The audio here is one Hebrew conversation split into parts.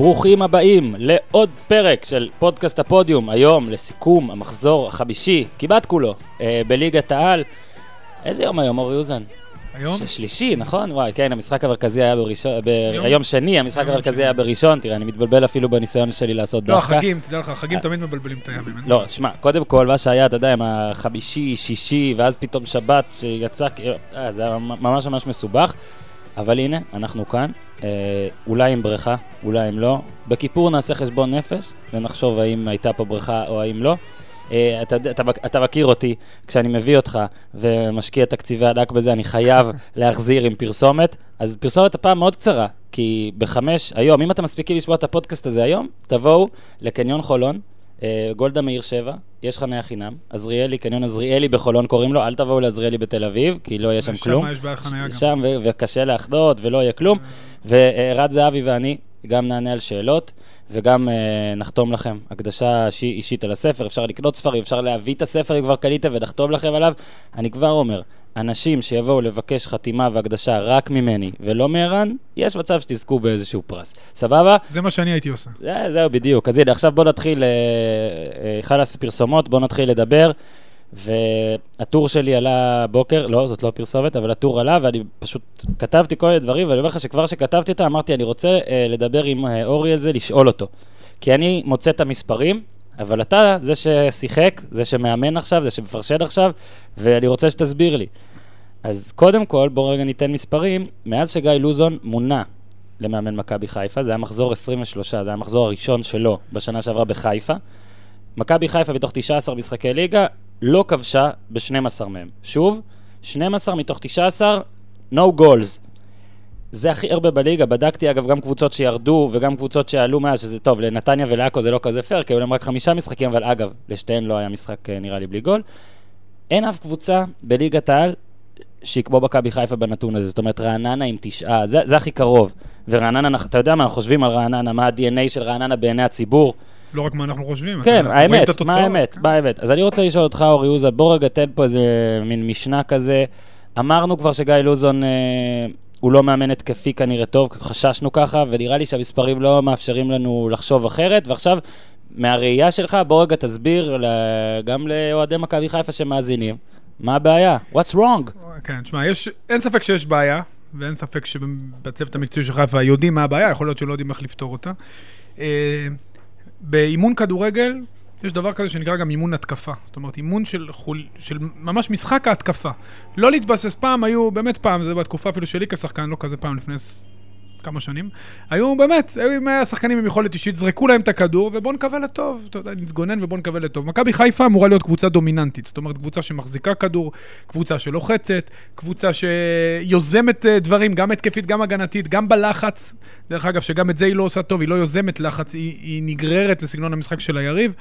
ברוכים הבאים לעוד פרק של פודקאסט הפודיום, היום לסיכום המחזור החמישי, כמעט כולו, אה, בליגת העל. איזה יום היום, אורי אוזן? היום? שלישי, נכון? וואי, כן, המשחק המרכזי היה בראשון, ב... יום- היום שני, המשחק יום המרכזי שני. היה בראשון, תראה, אני מתבלבל אפילו בניסיון שלי לעשות לא, דווקא. החגים, תדע לך, החגים תמיד מבלבלים את הימים. לא. שמע, קודם כל, מה שהיה, אתה יודע, עם החמישי, שישי, ואז פתאום שבת שיצא, אה, זה היה ממש ממש מסובך. אבל הנה, אנחנו כאן, אה, אולי עם בריכה, אולי אם לא. בכיפור נעשה חשבון נפש, ונחשוב האם הייתה פה בריכה או האם לא. אה, אתה, אתה, אתה מכיר אותי, כשאני מביא אותך ומשקיע תקציבי ענק בזה, אני חייב להחזיר עם פרסומת. אז פרסומת הפעם מאוד קצרה, כי בחמש, היום, אם אתם מספיקים לשמוע את הפודקאסט הזה היום, תבואו לקניון חולון, אה, גולדה מאיר 7, יש חניה חינם, עזריאלי, קניון עזריאלי בחולון קוראים לו, אל תבואו לעזריאלי בתל אביב, כי לא יהיה שם כלום. יש בעיה חניה גם. שם, וקשה לאחדות, ולא יהיה כלום. וערד זהבי ואני גם נענה על שאלות, וגם אה, נחתום לכם הקדשה אישי- אישית על הספר. אפשר לקנות ספרים, אפשר להביא את הספר אם כבר קניתם ונחתום לכם עליו. אני כבר אומר, אנשים שיבואו לבקש חתימה והקדשה רק ממני ולא מערן, יש מצב שתזכו באיזשהו פרס. סבבה? זה מה שאני הייתי עושה. זה, זהו, בדיוק. אז הנה, עכשיו בוא נתחיל, אה, אה, חלאס פרסומות, בוא נתחיל לדבר. והטור שלי עלה בוקר, לא, זאת לא פרסומת, אבל הטור עלה, ואני פשוט כתבתי כל מיני דברים, ואני אומר לך שכבר שכתבתי אותה, אמרתי, אני רוצה אה, לדבר עם אה, אורי על זה, לשאול אותו. כי אני מוצא את המספרים, אבל אתה זה ששיחק, זה שמאמן עכשיו, זה שמפרשן עכשיו, ואני רוצה שתסביר לי. אז קודם כל, בואו רגע ניתן מספרים. מאז שגיא לוזון מונה למאמן מכבי חיפה, זה היה מחזור 23, זה היה המחזור הראשון שלו בשנה שעברה בחיפה. מכבי חיפה בתוך 19 משחקי ליגה לא כבשה ב-12 מהם. שוב, 12 מתוך 19, no goals. זה הכי הרבה בליגה, בדקתי אגב גם קבוצות שירדו וגם קבוצות שעלו מאז, שזה טוב, לנתניה ולעכו זה לא כזה פייר, כי היו להם רק חמישה משחקים, אבל אגב, לשתיהן לא היה משחק אה, נראה לי בלי גול. אין אף קבוצה בליגת העל שהיא כמו מכבי חיפה בנתון הזה, זאת אומרת רעננה עם תשעה, זה, זה הכי קרוב. ורעננה, אתה יודע מה חושבים על רעננה, מה ה-DNA של רעננה בעיני הציבור. לא רק מה אנחנו חושבים. כן, אנחנו רואים האמת, את התוצאות, מה האמת, כן. מה האמת. אז אני רוצה לשאול אותך, אורי אוזה, בוא רגע תן פה איזה מין משנה כזה. אמרנו כבר שגיא לוזון אה, הוא לא מאמן התקפי כנראה טוב, חששנו ככה, ונראה לי שהמספרים לא מאפשרים לנו לחשוב אחרת. ועכשיו, מהראייה שלך, בוא רגע תסביר גם לאוהדי מכבי חיפה שמאזינים, מה הבעיה? What's wrong? כן, תשמע, יש- אין ספק שיש בעיה, ואין ספק שבצוות המקצועי של חיפה יודעים מה הבעיה, יכול להיות שלא יודעים איך לפתור אותה. באימון כדורגל, יש דבר כזה שנקרא גם אימון התקפה. זאת אומרת, אימון של, חול, של ממש משחק ההתקפה. לא להתבסס פעם, היו באמת פעם, זה בתקופה אפילו שלי כשחקן, לא כזה פעם, לפני כמה שנים. היו באמת, היו עם השחקנים עם יכולת אישית, זרקו להם את הכדור, ובואו נקווה לטוב, אתה יודע, נתגונן ובואו נקווה לטוב. מכבי חיפה אמורה להיות קבוצה דומיננטית, זאת אומרת, קבוצה שמחזיקה כדור, קבוצה שלוחצת, קבוצה שיוזמת אה, דברים, גם התקפית, גם הגנתית, גם בלחץ. דרך אגב, שגם את זה היא לא עושה טוב, היא לא יוזמת לחץ, היא, היא נגררת לסגנון המשחק של היריב.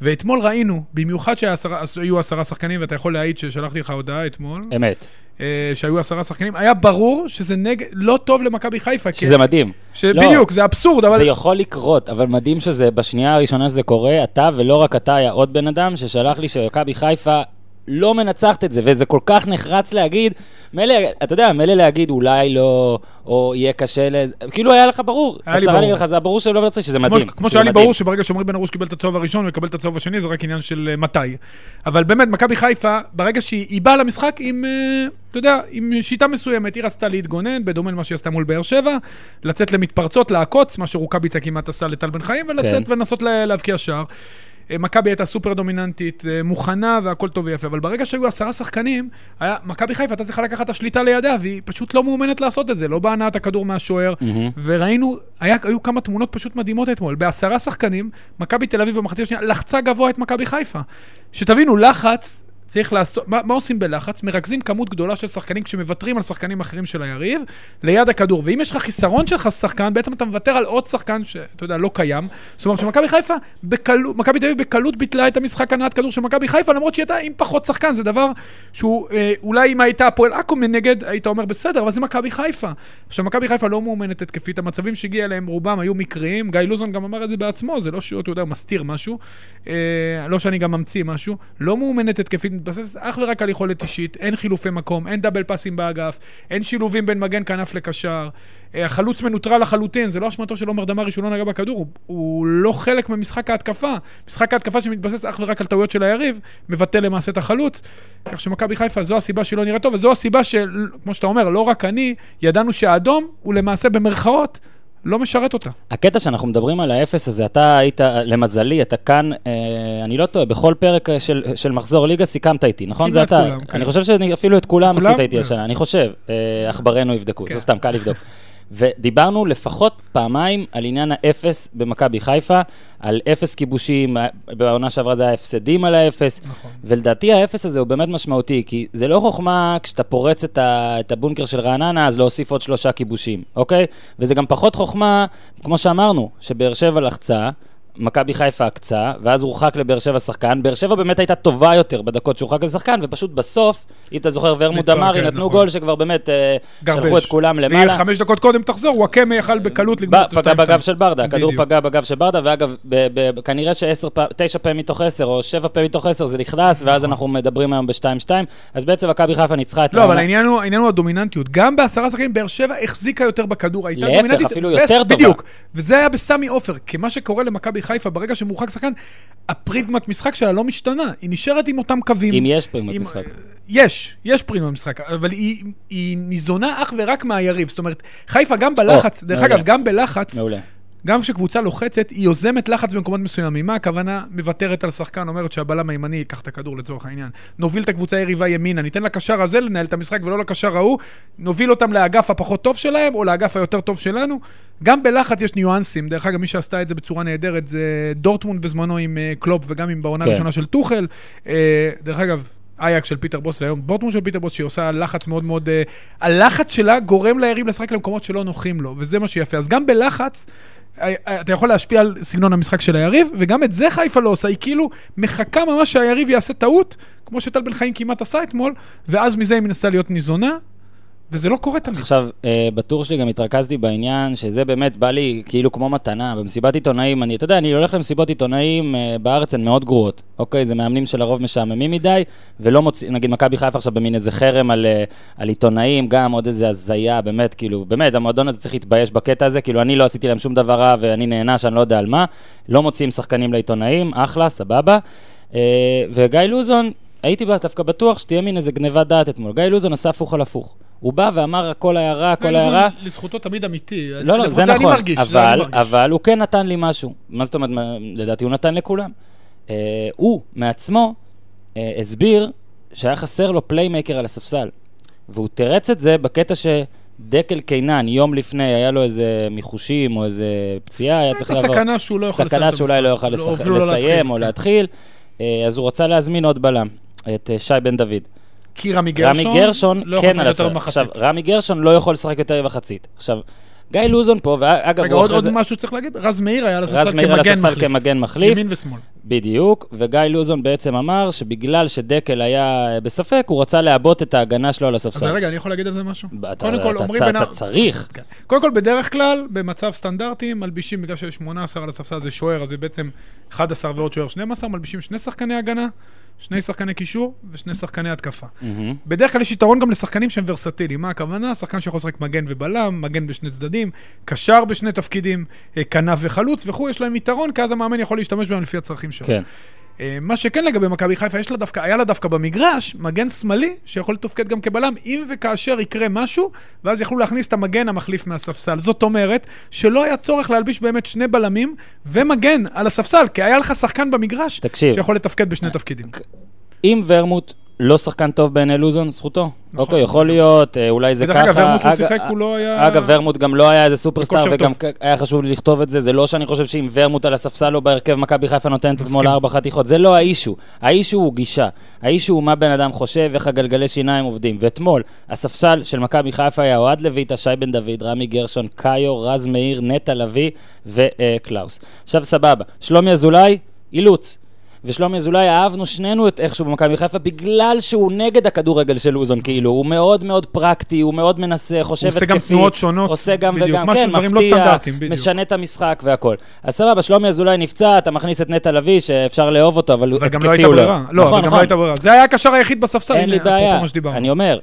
ואתמול ראינו, במיוחד שהיו עשרה שחקנים, ואתה יכול להעיד ששלחתי לך הודעה אתמול, אמת. אה, שהיו עשרה שחקנים, היה ברור שזה נג... לא טוב למכבי חיפה. כי- שזה מדהים. ש... לא. בדיוק, זה אבסורד, אבל... זה יכול לקרות, אבל מדהים שזה, בשנייה הראשונה שזה קורה, אתה ולא רק אתה, היה עוד בן אדם ששלח לי שמכבי חיפה לא מנצחת את זה, וזה כל כך נחרץ להגיד, מילא, אתה יודע, מילא להגיד אולי לא, או יהיה קשה ל... כאילו היה לך ברור. היה לי ברור. לך, זה היה ברור שהם לא מנצחים, שזה כמו, מדהים. כמו שזה שהיה לי. ברור שברגע שעמרי בן ארוש קיבל את הצהוב הראשון, הוא יקבל את הצהוב השני, זה רק עניין של אה, מתי. אבל באמת, מכבי חיפה, ברגע שהיא היא באה למשחק עם, אה, אתה יודע, עם שיטה מסוימת, היא רצתה להתגונן, בדומה למה שהיא עשתה מול באר שבע, לצאת למתפרצות, לעקוץ, מה שרוקאביצה כמעט עשה לטל בן חיים, ולצאת כן. ולנסות לה- להבקיע שער. אה, מכבי הייתה סופר דומיננטית, אה, מוכנה והכל טוב ויפה, אבל ברגע שהיו עשרה שחקנים, מכבי חיפה הייתה צריכה לקחת את השליטה לידיה, והיא פשוט לא מאומנת לעשות את זה, לא בהנעת הכדור מהשוער, מהמם. וראינו, היה, היו כמה תמונות פשוט מדהימות אתמול. בעשרה שחקנים, מכבי תל אביב במחצית השנייה לחצה גבוה את מכבי חיפה. שתבינו, לחץ, צריך לעשות, מה, מה עושים בלחץ? מרכזים כמות גדולה של שחקנים כשמוותרים על שחקנים אחרים של היריב, ליד הכדור. ואם יש לך חיסרון שלך שחקן, בעצם אתה מוותר על עוד שחקן שאתה יודע, לא קיים. זאת אומרת שמכבי חיפה, בקלות, מכבי תל אביב בקלות ביטלה את המשחק הנעת כדור של מכבי חיפה, למרות שהיא הייתה עם פחות שחקן, זה דבר שהוא, אה, אולי אם הייתה הפועל עכו מנגד, היית אומר בסדר, אבל זה מכבי חיפה. עכשיו, מכבי חיפה לא מאומנת התקפית, המצבים שהגיע אליהם רובם היו מקריים, גיא לוזון גם אמר את זה בעצמו, זה לא שהוא, אתה יודע, מסתיר משהו, אה, לא שאני גם ממציא משהו, לא מאומנת התקפית, מתבססת אך ורק על יכולת אישית, אין חילופי מקום, אין דאבל פאסים באגף, אין שילובים בין מגן כנף לקשר. אה, החלוץ מנוטרל לחלוטין, זה לא אשמתו של עומר דמארי שהוא לא נגע בכדור, הוא, הוא לא חלק ממשחק ההתקפה. משחק ההתקפה שמתבסס אך ורק על טעויות של היריב, מבטל למעשה את החלוץ. כך שמכבי חיפה זו הסיבה שהיא לא נראית טוב, וזו הסיבה שכמו שאתה אומר, לא רק אני, ידענו שהאדום הוא למעשה במרכאות לא משרת אותה. הקטע שאנחנו מדברים על האפס הזה, אתה היית, למזלי, אתה כאן, אה, אני לא טועה, בכל פרק של, של מחזור ליגה סיכמת איתי, נכון? זה אתה. כולם, כן. אני חושב שאפילו את כולם, כולם? עשית איתי השנה, אני חושב, אה, עכברנו יבדקו, כן. זה סתם, קל לבדוק. ודיברנו לפחות פעמיים על עניין האפס במכבי חיפה, על אפס כיבושים, בעונה שעברה זה היה הפסדים על האפס, נכון. ולדעתי האפס הזה הוא באמת משמעותי, כי זה לא חוכמה כשאתה פורץ את, ה, את הבונקר של רעננה, אז להוסיף עוד שלושה כיבושים, אוקיי? וזה גם פחות חוכמה, כמו שאמרנו, שבאר שבע לחצה, מכבי חיפה עקצה, ואז הורחק לבאר שבע שחקן. באר שבע באמת הייתה טובה יותר בדקות שהורחק לשחקן, ופשוט בסוף, אם אתה זוכר, ורמוט דמארי כן, נתנו נכון. גול שכבר באמת אה, שלחו את כולם למעלה. וחמש דקות קודם תחזור, וואקמה יכל בקלות לגמור את השתיים. פגע בגב של ברדה, הכדור פגע בגב של ברדה, ואגב, כנראה שתשע פעמים מתוך עשר, או שבע פעמים מתוך עשר זה נכנס, ואז נכון. אנחנו מדברים היום בשתיים שתיים, אז בעצם מכבי חיפה ניצחה את... לא, אבל העניין הוא הדומיננטיות. גם בעשרה שחקנים, באר שבע החזיקה יותר בכדור, הייתה דומיננטית. אפילו יותר טובה. בדיוק. וזה היה בסמי עופר, כי מה שקורה למכבי חיפה ברגע שמורחק שחקן, הפריגמת משחק שלה לא משתנה, היא נשארת עם אותם קווים. אם יש פריגמת משחק. יש, יש פריגמת משחק, אבל היא, היא ניזונה אך ורק מהיריב. זאת אומרת, חיפה גם בלחץ, או, דרך מעולה. אגב, גם בלחץ, מעולה. גם כשקבוצה לוחצת, היא יוזמת לחץ במקומות מסוימים. מה הכוונה? מוותרת על שחקן, אומרת שהבלם הימני ייקח את הכדור לצורך העניין. נוביל את הקבוצה היריבה ימינה, ניתן לקשר הזה לנהל את המשחק ולא לקשר ההוא, נוביל אותם לאגף הפחות טוב שלהם או לאגף היותר טוב שלנו. גם בלחץ יש ניואנסים. דרך אגב, מי שעשתה את זה בצורה נהדרת זה דורטמונד בזמנו עם uh, קלופ וגם עם בעונה כן. הראשונה של טוחל. Uh, דרך אגב, אייק של פיטר בוס והיום בוטמון של פיטר בוס, שהיא עושה לחץ מאוד מאוד... Uh, הלחץ שלה גורם ליריב לשחק למקומות שלא נוחים לו, וזה מה שיפה. אז גם בלחץ, אתה יכול להשפיע על סגנון המשחק של היריב, וגם את זה חיפה לא עושה, היא כאילו מחכה ממש שהיריב יעשה טעות, כמו שטל בן חיים כמעט עשה אתמול, ואז מזה היא מנסה להיות ניזונה, וזה לא קורה תמיד. עכשיו, אה, בטור שלי גם התרכזתי בעניין, שזה באמת בא לי כאילו כמו מתנה. במסיבת עיתונאים, אני, אתה יודע, אני הולך למסיבות עיתונאים אה, בארץ, הן מאוד גרועות. אוקיי, זה מאמנים שלרוב משעממים מדי, ולא מוצאים, נגיד מכבי חיפה עכשיו במין איזה חרם על, אה, על עיתונאים, גם עוד איזה הזיה, באמת, כאילו, באמת, המועדון הזה צריך להתבייש בקטע הזה, כאילו, אני לא עשיתי להם שום דבר רע ואני נהנה שאני לא יודע על מה. לא מוציאים שחקנים לעיתונאים, אחלה, סבבה. וגיא לוזון, הייתי דווקא בטוח שתהיה מין איזה גניבת דעת אתמול. גיא לוזון עשה הפוך על הפוך. הוא בא ואמר הכל הערה, הכל הערה. לזכותו תמיד אמיתי. לא, לא, זה נכון, אבל, אבל הוא כן נתן לי משהו. מה זאת אומרת, לדעתי הוא נתן לכולם. אה, הוא מעצמו אה, הסביר שהיה חסר לו playmaker על הספסל. והוא תרץ את זה בקטע שדקל קינן, יום לפני, היה לו איזה מיחושים או איזה פציעה, היה צריך לעבור... סכנה שהוא לא יכול לסיים סכנה שאולי לא יוכל לא, לסיים או כן. להתחיל. אה, אז הוא רצה להזמין עוד בלם, את שי בן דוד. כי רמי גרשון, רמי גרשון לא כן על הסרט. עכשיו, רמי גרשון לא יכול לשחק יותר ממחצית. עכשיו, גיא לוזון פה, ואגב, רגע, עוד, עוד זה... משהו צריך להגיד? רז מאיר היה על הספסל כמגן מחליף. כמגן מחליף. ימין ושמאל. בדיוק, וגיא לוזון בעצם אמר שבגלל שדקל היה בספק, הוא רצה לעבות את ההגנה שלו על הספסל. אז רגע, אני יכול להגיד על זה משהו? אתה, קודם כל, אומרים... אתה, אתה צריך. כן. קודם כל, בדרך כלל, במצב סטנדרטי, מלבישים, בגלל שיש 18 על הספסל זה שוער, אז זה בעצם 11 ועוד שוער 12, מלבישים שני שחקני הגנה. שני שחקני קישור ושני שחקני התקפה. Mm-hmm. בדרך כלל יש יתרון גם לשחקנים שהם ורסטיליים. מה הכוונה? שחקן שיכול לשחק מגן ובלם, מגן בשני צדדים, קשר בשני תפקידים, אה, כנף וחלוץ וכו', יש להם יתרון, כי אז המאמן יכול להשתמש בהם לפי הצרכים שלו. כן. אה, מה שכן לגבי מכבי חיפה, יש לה דווקא, היה לה דווקא במגרש מגן שמאלי שיכול לתופקד גם כבלם, אם וכאשר יקרה משהו, ואז יכלו להכניס את המגן המחליף מהספסל. זאת אומרת שלא היה צורך להלביש באמת שני בלמים ומגן על הספסל, כי היה לך שחקן במגרש תקשיב, שיכול לתפקד בשני תפקידים. אם ורמוט לא שחקן טוב בעיני לוזון, זכותו. נכון. אוקיי, יכול להיות, אה, אולי זה ככה. דרך אגב, ורמוט שהוא שיחק, הוא לא היה... אגב, ורמוט גם לא היה איזה סופרסטאר, וגם היה חשוב לי לכתוב את זה. זה לא שאני חושב שאם ורמוט על הספסל או בהרכב, מכבי חיפה נותנת אתמול ארבע חתיכות. זה לא האישו. האישו הוא גישה. האישו הוא מה בן אדם חושב, איך הגלגלי שיניים עובדים. ואתמול, הספסל של מכבי חיפה היה אוהד לויטה, שי בן דוד, רמי גרשון, קאיו, רז מאיר, נטע לביא וקלאוס. עכשיו סבבה. שלומי אזולאי, אילוץ. ושלומי אזולאי, אהבנו שנינו את איכשהו במכבי חיפה, בגלל שהוא נגד הכדורגל של לוזון, כאילו, הוא מאוד מאוד פרקטי, הוא מאוד מנסה, חושב הוא התקפי. עושה גם תנועות שונות. עושה גם בדיוק, וגם, כן, לא מפתיע, בדיוק. משנה את המשחק והכל. אז סבבה, שלומי אזולאי נפצע, אתה מכניס את נטע לביא, שאפשר לאהוב אותו, אבל הוא לא התקפי הייתה הוא ברירה. לא, נכון, גם נכון. לא הייתה ברירה. זה היה הקשר היחיד בספסל, אין לי בעיה. אני אומר,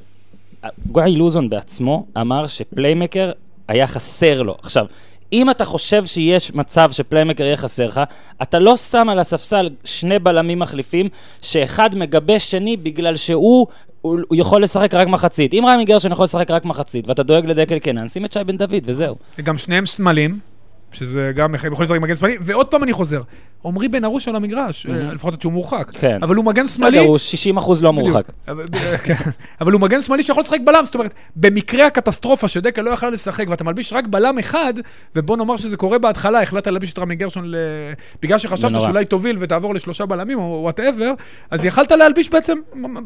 גיא לוזון בעצמו אמר שפליימקר היה חסר לו. עכשיו, אם אתה חושב שיש מצב שפליימקר יהיה חסר לך, אתה לא שם על הספסל שני בלמים מחליפים, שאחד מגבש שני בגלל שהוא... הוא הוא יכול לשחק רק מחצית. אם רמי גרשון יכול לשחק רק מחצית, ואתה דואג לדקל קנן, שים את שי בן דוד, וזהו. גם שניהם סמלים, שזה גם, הם יכולים לשחק מגן שמאלי, ועוד פעם אני חוזר, עמרי בן ארוש על המגרש. אה, לפחות עד שהוא מורחק. כן. אבל הוא מגן שמאלי. בסדר, הוא 60 אחוז לא מורחק. אבל- כן. אבל הוא מגן שמאלי שיכול לשחק בלם, זאת אומרת, במקרה הקטסטרופה שדקה לא יכלה לשחק ואתה מלביש רק בלם אחד, ובוא נאמר שזה קורה בהתחלה, החלטת להלביש את רמי גרשון. בגלל שחשבת. שאולי תוביל ותעבור לשלושה בלמים או whatever, אז יכלת להלביש בעצם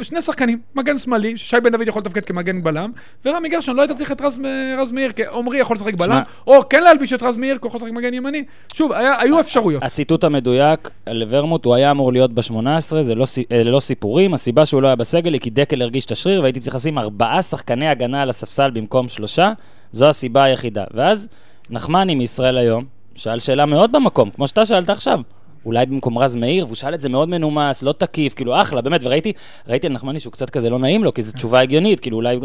שני שחקנים, מגן שמאלי, ששי בן דוד יכול לתפקד כמגן בלם, ורמי גרשון לא היית צריך את רז, רז מאיר, כי עמרי יכול לשחק בלם, או כן להלביש את רז מאיר, כי הוא יכול לשחק מגן ימני. שוב, היה, היו אפשרויות. הציטוט המדויק על ורמוט, הוא היה אמור להיות ב-18, זה לא, ללא סיפורים, הסיבה שהוא לא היה בסגל היא כי דקל הרגיש את השריר והייתי צריך לשים ארבעה שחקני הגנה על הספסל במקום שלושה, זו הסיבה היחידה. ואז נחמני מישראל היום שאל שאלה מאוד במקום, כמו שאתה שאלת עכשיו. אולי במקום רז מאיר, והוא שאל את זה מאוד מנומס, לא תקיף, כאילו אחלה, באמת, וראיתי ראיתי על נחמני שהוא קצת כזה לא נעים לו, כי זו תשובה הגיונית, כאילו אולי...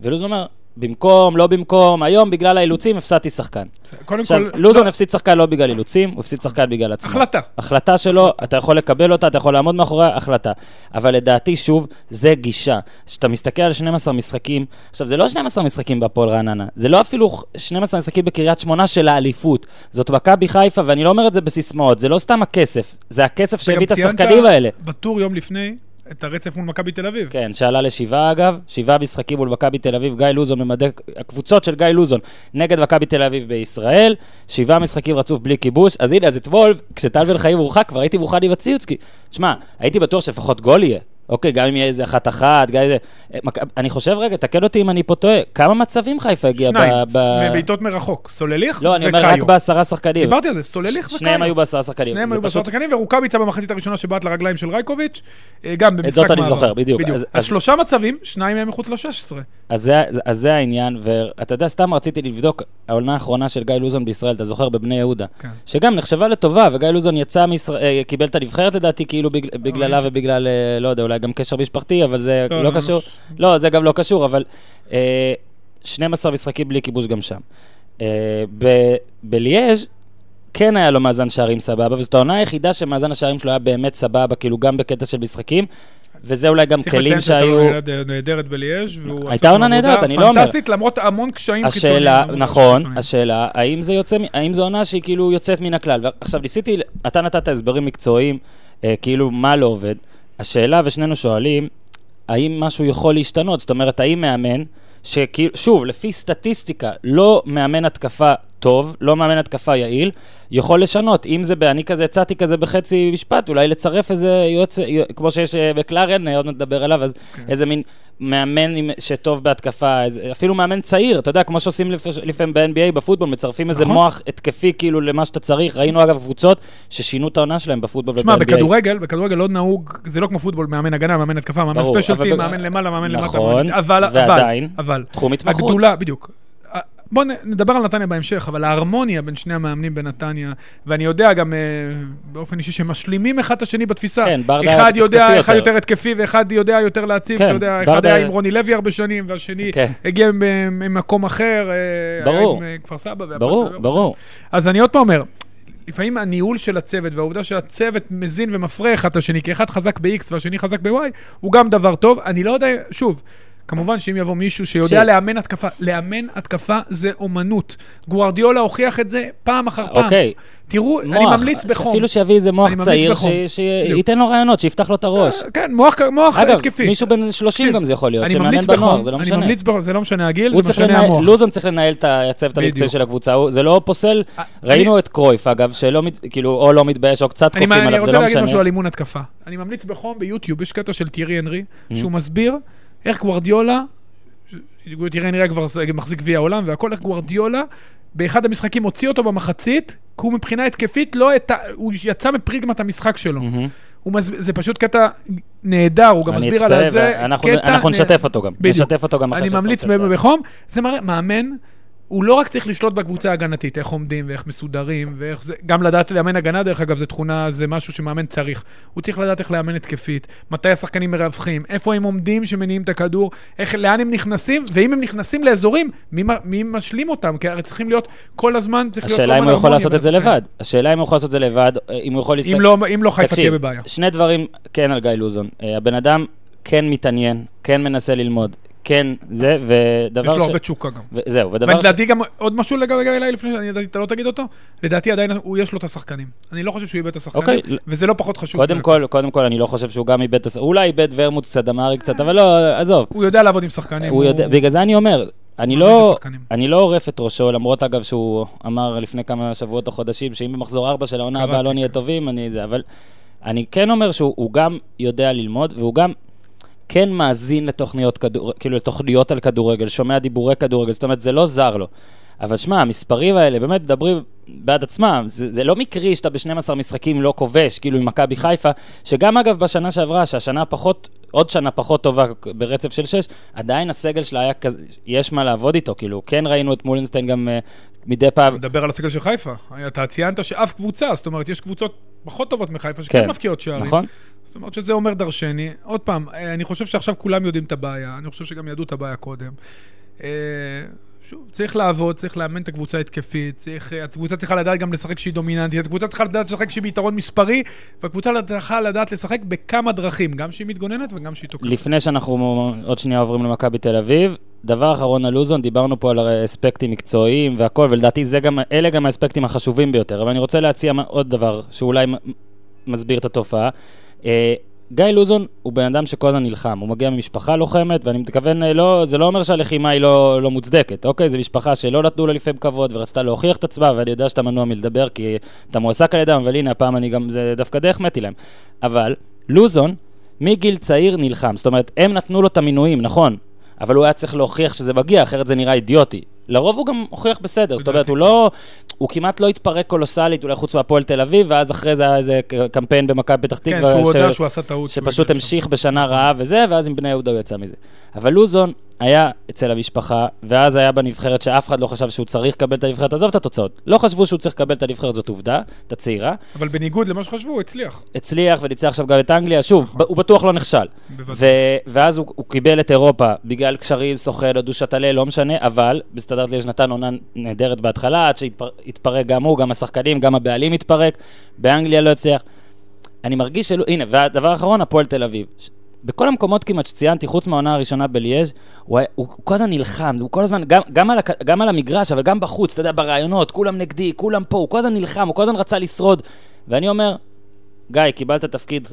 ולוזון אומר, במקום, לא במקום, היום בגלל האילוצים הפסדתי שחקן. קודם עכשיו, כל, לוזון לא, הפסיד שחקן לא בגלל אילוצים, הוא הפסיד שחקן בגלל עצמו. החלטה. החלטה שלו, אתה יכול לקבל אותה, אתה יכול לעמוד מאחוריה, החלטה. אבל לדעתי, שוב, זה גישה. כשאתה מסתכל על 12 משחקים, עכשיו, זה לא 12 משחקים בהפועל רעננה, זה לא אפילו 12 משחקים בקריית שמונה של האליפות. זאת מכבי חיפה, ואני לא אומר את זה בסיסמאות, זה לא סתם הכסף, זה הכסף שהביא את השחקנים האלה. בטור יום לפני, את הרצף מול מכבי תל אביב. כן, שעלה לשבעה אגב, שבעה משחקים מול מכבי תל אביב, גיא לוזון ממדי, הקבוצות של גיא לוזון נגד מכבי תל אביב בישראל, שבעה משחקים רצוף בלי כיבוש, אז הנה, אז אתמול, כשטל בן חיים הורחק, כבר הייתי מוכן עם הציוץ, כי, שמע, הייתי בטוח שלפחות גול יהיה. אוקיי, גם אם יהיה איזה אחת-אחת, גם איזה... אה, אני חושב, רגע, תקן אותי אם אני פה טועה, כמה מצבים חיפה הגיעה שניים, ב... ב- מבעיטות מרחוק, סולליך לא, אני אומר רק וקאיו. בעשרה שחקנים. דיברתי על זה, סולליך וקאיו. שניהם היו בעשרה שחקנים. שניהם היו בעשרה שחקנים, ורוקאביצה במחצית הראשונה שבעט לרגליים של רייקוביץ', אה, גם במשחק זאת מעבר. אני זוכר, בדיוק. אז- שלושה מצבים, שניים מהם מחוץ ל-16. אז זה, העניין, ואתה יודע, סתם רציתי לבדוק, העונה האחרונה של גיא לוזון בישראל, אתה זוכר, בבני יהודה, כן. שגם נחשבה לטובה, וגיא לוזון יצא מישראל, קיבל את הנבחרת לדעתי, כאילו בגל, בגללה. ובגלל, אה, לא יודע, אולי גם קשר משפחתי, אבל זה לא, לא, לא, קשור. לא, זה גם לא קשור, אבל אה, 12 משחקים בלי כיבוש גם שם. אה, ב- בליאז' כן היה לו מאזן שערים סבבה, וזאת העונה היחידה שמאזן השערים שלו היה באמת סבבה, כאילו גם בקטע של משחקים, וזה אולי גם צריך כלים לציין שהייתה שהיו... לו עונה נהדרת בליאז' והוא עשה עונה נהדרת, אני לא אומר. פנטסטית, למרות המון קשיים חיצוניים. השאלה, נכון. השאלה, האם זה יוצא, האם זו עונה שהיא כאילו יוצאת מן הכלל? עכשיו, ניסיתי, אתה נתת הסברים מקצועיים, אה, כאילו, מה לא עובד. השאלה, ושנינו שואלים, האם משהו יכול להשתנות? זאת אומרת, האם מאמן, שכאילו, שוב, לפי סטטיסטיקה, לא מאמן התקפה טוב, לא מאמן התקפה יעיל, יכול לשנות. אם זה, אני כזה הצעתי כזה בחצי משפט, אולי לצרף איזה יועץ, יוע- כמו שיש אה, בקלריאן, אה, עוד מעט נדבר עליו, אז כן. איזה מין מאמן שטוב בהתקפה, איזה- אפילו מאמן צעיר, אתה יודע, כמו שעושים לפ- לפעמים ב-NBA, בפוטבול, מצרפים איזה נכון. מוח התקפי כאילו למה שאתה צריך. ראינו אגב קבוצות ששינו את העונה שלהם בפוטבול שמע, וב-NBA. בכדורגל, בכדורגל לא נהוג, זה לא כמו פוטבול, מאמן הגנה, מאמן התקפה, מאמן ברור, special אבל team, ב- מאמן למעלה, מאמן למטה. נכון, מאמן- אבל, אבל, ועדיין, אבל, תחום התמחות. הגדולה, בדיוק. בואו נדבר על נתניה בהמשך, אבל ההרמוניה בין שני המאמנים בנתניה, ואני יודע גם אה, באופן אישי שהם משלימים אחד את השני בתפיסה. כן, ברדה אחד התקפי יודע, אחד יותר. יותר התקפי, ואחד יודע יותר להציב, כן, אתה יודע, אחד היה עם רוני לוי הרבה שנים, והשני כן. הגיע ממקום אחר, אה, היה ברור. עם אה, כפר סבא. ברור. ברור. אז אני עוד פעם אומר, לפעמים הניהול של הצוות והעובדה שהצוות מזין ומפרה אחד את השני, כי אחד חזק ב-X והשני חזק ב-Y, הוא גם דבר טוב. אני לא יודע, שוב, כמובן שאם יבוא מישהו שיודע תקשיב. לאמן התקפה, לאמן התקפה זה אומנות. גוארדיולה הוכיח את זה פעם אחר פעם. אוקיי. תראו, אני מוח, ממליץ בחום. אפילו שיביא איזה מוח אני צעיר. ש- שייתן לו רעיונות, שיפתח לו את הראש. אה, כן, מוח, מוח אגב, התקפי. מישהו בן 30 תקשיב, גם זה יכול להיות, אני שמאמן בנוער, זה לא אני משנה. ממליץ בחום, זה לא משנה הגיל, זה משנה לנהל, המוח. לוזון צריך לנהל את הצוות המקצועי. של הקבוצה, זה לא פוסל, אה, ראינו את קרויף אגב, שלא, כאילו, או לא מתבייש או קצת אני, אני עליו, זה רוצה לא להגיד משהו משנה. על אימון התקפה. אני ממליץ בחום ביוטיוב, יש קטע של טירי הנרי. שהוא מסביר איך גוורדיולה, טירי הנרי כבר מחזיק גביע העולם והכל, איך גוורדיולה, באחד המשחקים הוציא אותו במחצית, כי הוא מבחינה התקפית לא, את ה- הוא יצא מפריגמת המשחק שלו. הוא מס... זה פשוט קטע נהדר, הוא גם אני מסביר על קטע אנחנו נה- נשתף אותו גם. בדיוק. נשתף אותו גם אחרי אני שנפרסם ממליץ זה. בחום. זה מראה, מאמן, הוא לא רק צריך לשלוט בקבוצה ההגנתית, איך עומדים ואיך מסודרים, ואיך זה, גם לדעת לאמן הגנה, דרך אגב, זו תכונה, זה משהו שמאמן צריך. הוא צריך לדעת איך לאמן התקפית, מתי השחקנים מרווחים, איפה הם עומדים שמניעים את הכדור, איך, לאן הם נכנסים, ואם הם נכנסים לאזורים, מי, מי משלים אותם? כי הרי צריכים להיות כל הזמן, צריך להיות... השאלה אם הוא יכול לעשות את זה השחקנים. לבד. השאלה אם הוא יכול לעשות את זה לבד, אם הוא יכול להסתכל... אם לא, אם לא חיפה תהיה בבעיה. שני דברים כן על גיא לוזון. אה, הבן אדם כן מתעניין, כן מנסה ללמוד, כן זה, יש ודבר לו הרבה תשוקה גם. וזהו, ודבר ש... ולדעתי גם עוד משהו לגבי אליי לפני, אני ידעתי, אתה לא תגיד אותו? לדעתי עדיין הוא, יש לו את השחקנים. אני לא חושב שהוא איבד את השחקנים, אוקיי. וזה לא פחות חשוב. קודם כל, קודם כל, אני לא חושב שהוא גם איבד את הס... אולי איבד ורמוט קצת, דמרי קצת, אבל לא, עזוב. הוא יודע לעבוד עם שחקנים. הוא יודע, בגלל זה אני אומר, אני לא. אני לא עורף את ראשו, למרות אגב שהוא אמר לפני כמה שבועות או חודשים, שאם במחזור ארבע של העונה הבאה לא נהיה. טובים, אני זה, אבל אני כן אומר שהוא הוא גם יודע ללמוד, והוא גם כן מאזין לתוכניות כדור, כאילו לתוכניות על כדורגל, שומע דיבורי כדורגל, זאת אומרת, זה לא זר לו. אבל שמע, המספרים האלה באמת מדברים בעד עצמם. זה, זה לא מקרי שאתה ב-12 משחקים לא כובש, כאילו עם מכבי חיפה, שגם אגב בשנה שעברה, שהשנה פחות, עוד שנה פחות טובה ברצף של 6, עדיין הסגל שלה היה כזה, יש מה לעבוד איתו, כאילו, כן ראינו את מולנשטיין גם uh, מדי פעם. נדבר על הסגל של חיפה. אתה ציינת שאף קבוצה, זאת אומרת, יש קבוצות פחות טובות מחיפה שכן כן, מבקיעות שערים. נכון? זאת אומרת שזה אומר דרשני. עוד פעם, אה, אני חושב שעכשיו כולם יודעים את הבעיה, אני חושב שגם ידעו את הבעיה קודם. אה, שוב, צריך לעבוד, צריך לאמן את הקבוצה ההתקפית, צריך, אה, הקבוצה צריכה לדעת גם לשחק שהיא דומיננטית, הקבוצה צריכה לדעת לשחק שהיא ביתרון מספרי, והקבוצה צריכה לדעת לשחק בכמה דרכים, גם שהיא מתגוננת וגם שהיא תוקפת. לפני שאנחנו עוד שנייה עוברים למכבי תל אביב, דבר אחרון על לוזון, דיברנו פה על אספקטים מקצועיים והכל, ולדעתי גם, אלה גם האספקטים החשובים ביותר, אבל אני רוצה להציע עוד דבר שאולי מסביר את התופעה. גיא לוזון הוא בן אדם שכל הזמן נלחם, הוא מגיע ממשפחה לוחמת, ואני מתכוון, אה, לא, זה לא אומר שהלחימה היא לא, לא מוצדקת, אוקיי? זו משפחה שלא נתנו לה לפעמים כבוד ורצתה להוכיח את עצמה, ואני יודע שאתה מנוע מלדבר כי אתה מועסק על ידם, אבל הנה, הפעם אני גם, זה דווקא דרך מתי להם. אבל לוזון, מגיל צעיר נלחם, זאת אומרת, הם נתנו לו את המינויים, נכון, אבל הוא היה צריך להוכיח שזה מגיע, אחרת זה נראה אידיוטי. לרוב הוא גם הוכיח בסדר, זאת אומרת, הוא לא, הוא כמעט לא התפרק קולוסלית, אולי חוץ מהפועל תל אביב, ואז אחרי זה היה איזה קמפיין במכבי פתח כן, תקווה, שהוא ש- הודה שהוא עשה טעות. שהוא שפשוט. המשיך בשנה רעה וזה, ואז עם בני יהודה הוא יצא מזה. אבל לוזון היה אצל המשפחה, ואז היה בנבחרת שאף אחד לא חשב שהוא צריך לקבל את הנבחרת, עזוב את התוצאות. לא חשבו שהוא צריך לקבל את הנבחרת, זאת עובדה, את הצעירה. אבל בניגוד למה שחשבו, הוא הצליח. הצליח וניצח עכשיו גם את אנגליה, שוב, נכון. הוא בטוח לא נכשל. ו- ואז הוא, הוא קיבל את אירופה בגלל קשרים, סוכן, או דושתלה, לא משנה, אבל בסטנדרט ליש נתן עונה נהדרת בהתחלה, עד שהתפרק גם הוא, גם השחקנים, גם הבעלים התפרק, באנגליה לא הצליח. אני מרגיש שלא, הנה, והדבר האחרון, הפועל תל אביב. בכל המקומות כמעט שציינתי, חוץ מהעונה הראשונה בליאז', הוא, היה- הוא, הוא כל הזמן נלחם, הוא כל הזמן, גם, גם, על, גם על המגרש, אבל גם בחוץ, אתה יודע, ברעיונות, כולם נגדי, כולם פה, הוא כל הזמן נלחם, הוא כל הזמן רצה לשרוד. ואני אומר, גיא, קיבלת תפקיד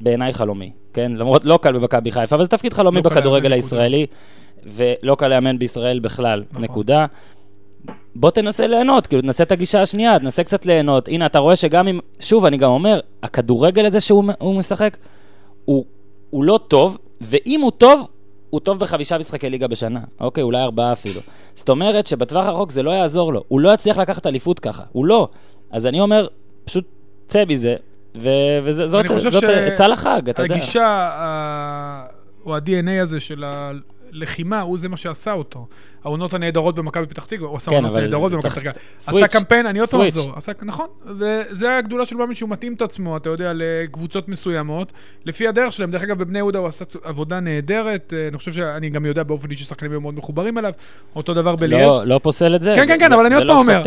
בעיניי חלומי, כן? למרות לא קל במכבי חיפה, אבל זה תפקיד חלומי לא בכדורגל הישראלי, ולא קל לאמן בישראל בכלל, נכון. נקודה. בוא תנסה ליהנות, כאילו, תנסה את הגישה השנייה, תנסה קצת ליהנות. הנה, אתה רואה שגם אם, שוב, אני גם אומר, הכדורגל הזה שהוא הוא משחק, הוא, הוא לא טוב, ואם הוא טוב, הוא טוב בחמישה משחקי ליגה בשנה, אוקיי? אולי ארבעה אפילו. זאת אומרת שבטווח הרחוק זה לא יעזור לו, הוא לא יצליח לקחת אליפות ככה, הוא לא. אז אני אומר, פשוט צא מזה, וזאת עצה לחג, אתה יודע. הגישה, ה- או ה-DNA הזה של הלחימה, הוא זה מה שעשה אותו. העונות הנהדרות במכבי פתח תקווה, הוא עשה כן, עונות נהדרות במכבי תח- פתח תקווה. עשה קמפיין, אני עוד פעם. אחזור. נכון, וזה הגדולה של מאמין שהוא מתאים את עצמו, אתה יודע, לקבוצות מסוימות, לפי הדרך שלהם. דרך אגב, בבני יהודה הוא עשה עבודה נהדרת, אה, אני חושב שאני גם יודע באופן אישי ששחקנים היו מאוד מחוברים אליו, אותו דבר בליאז'. לא, לא פוסל את זה. כן, זה- כן, כן, זה- אבל אני עוד פעם אומר.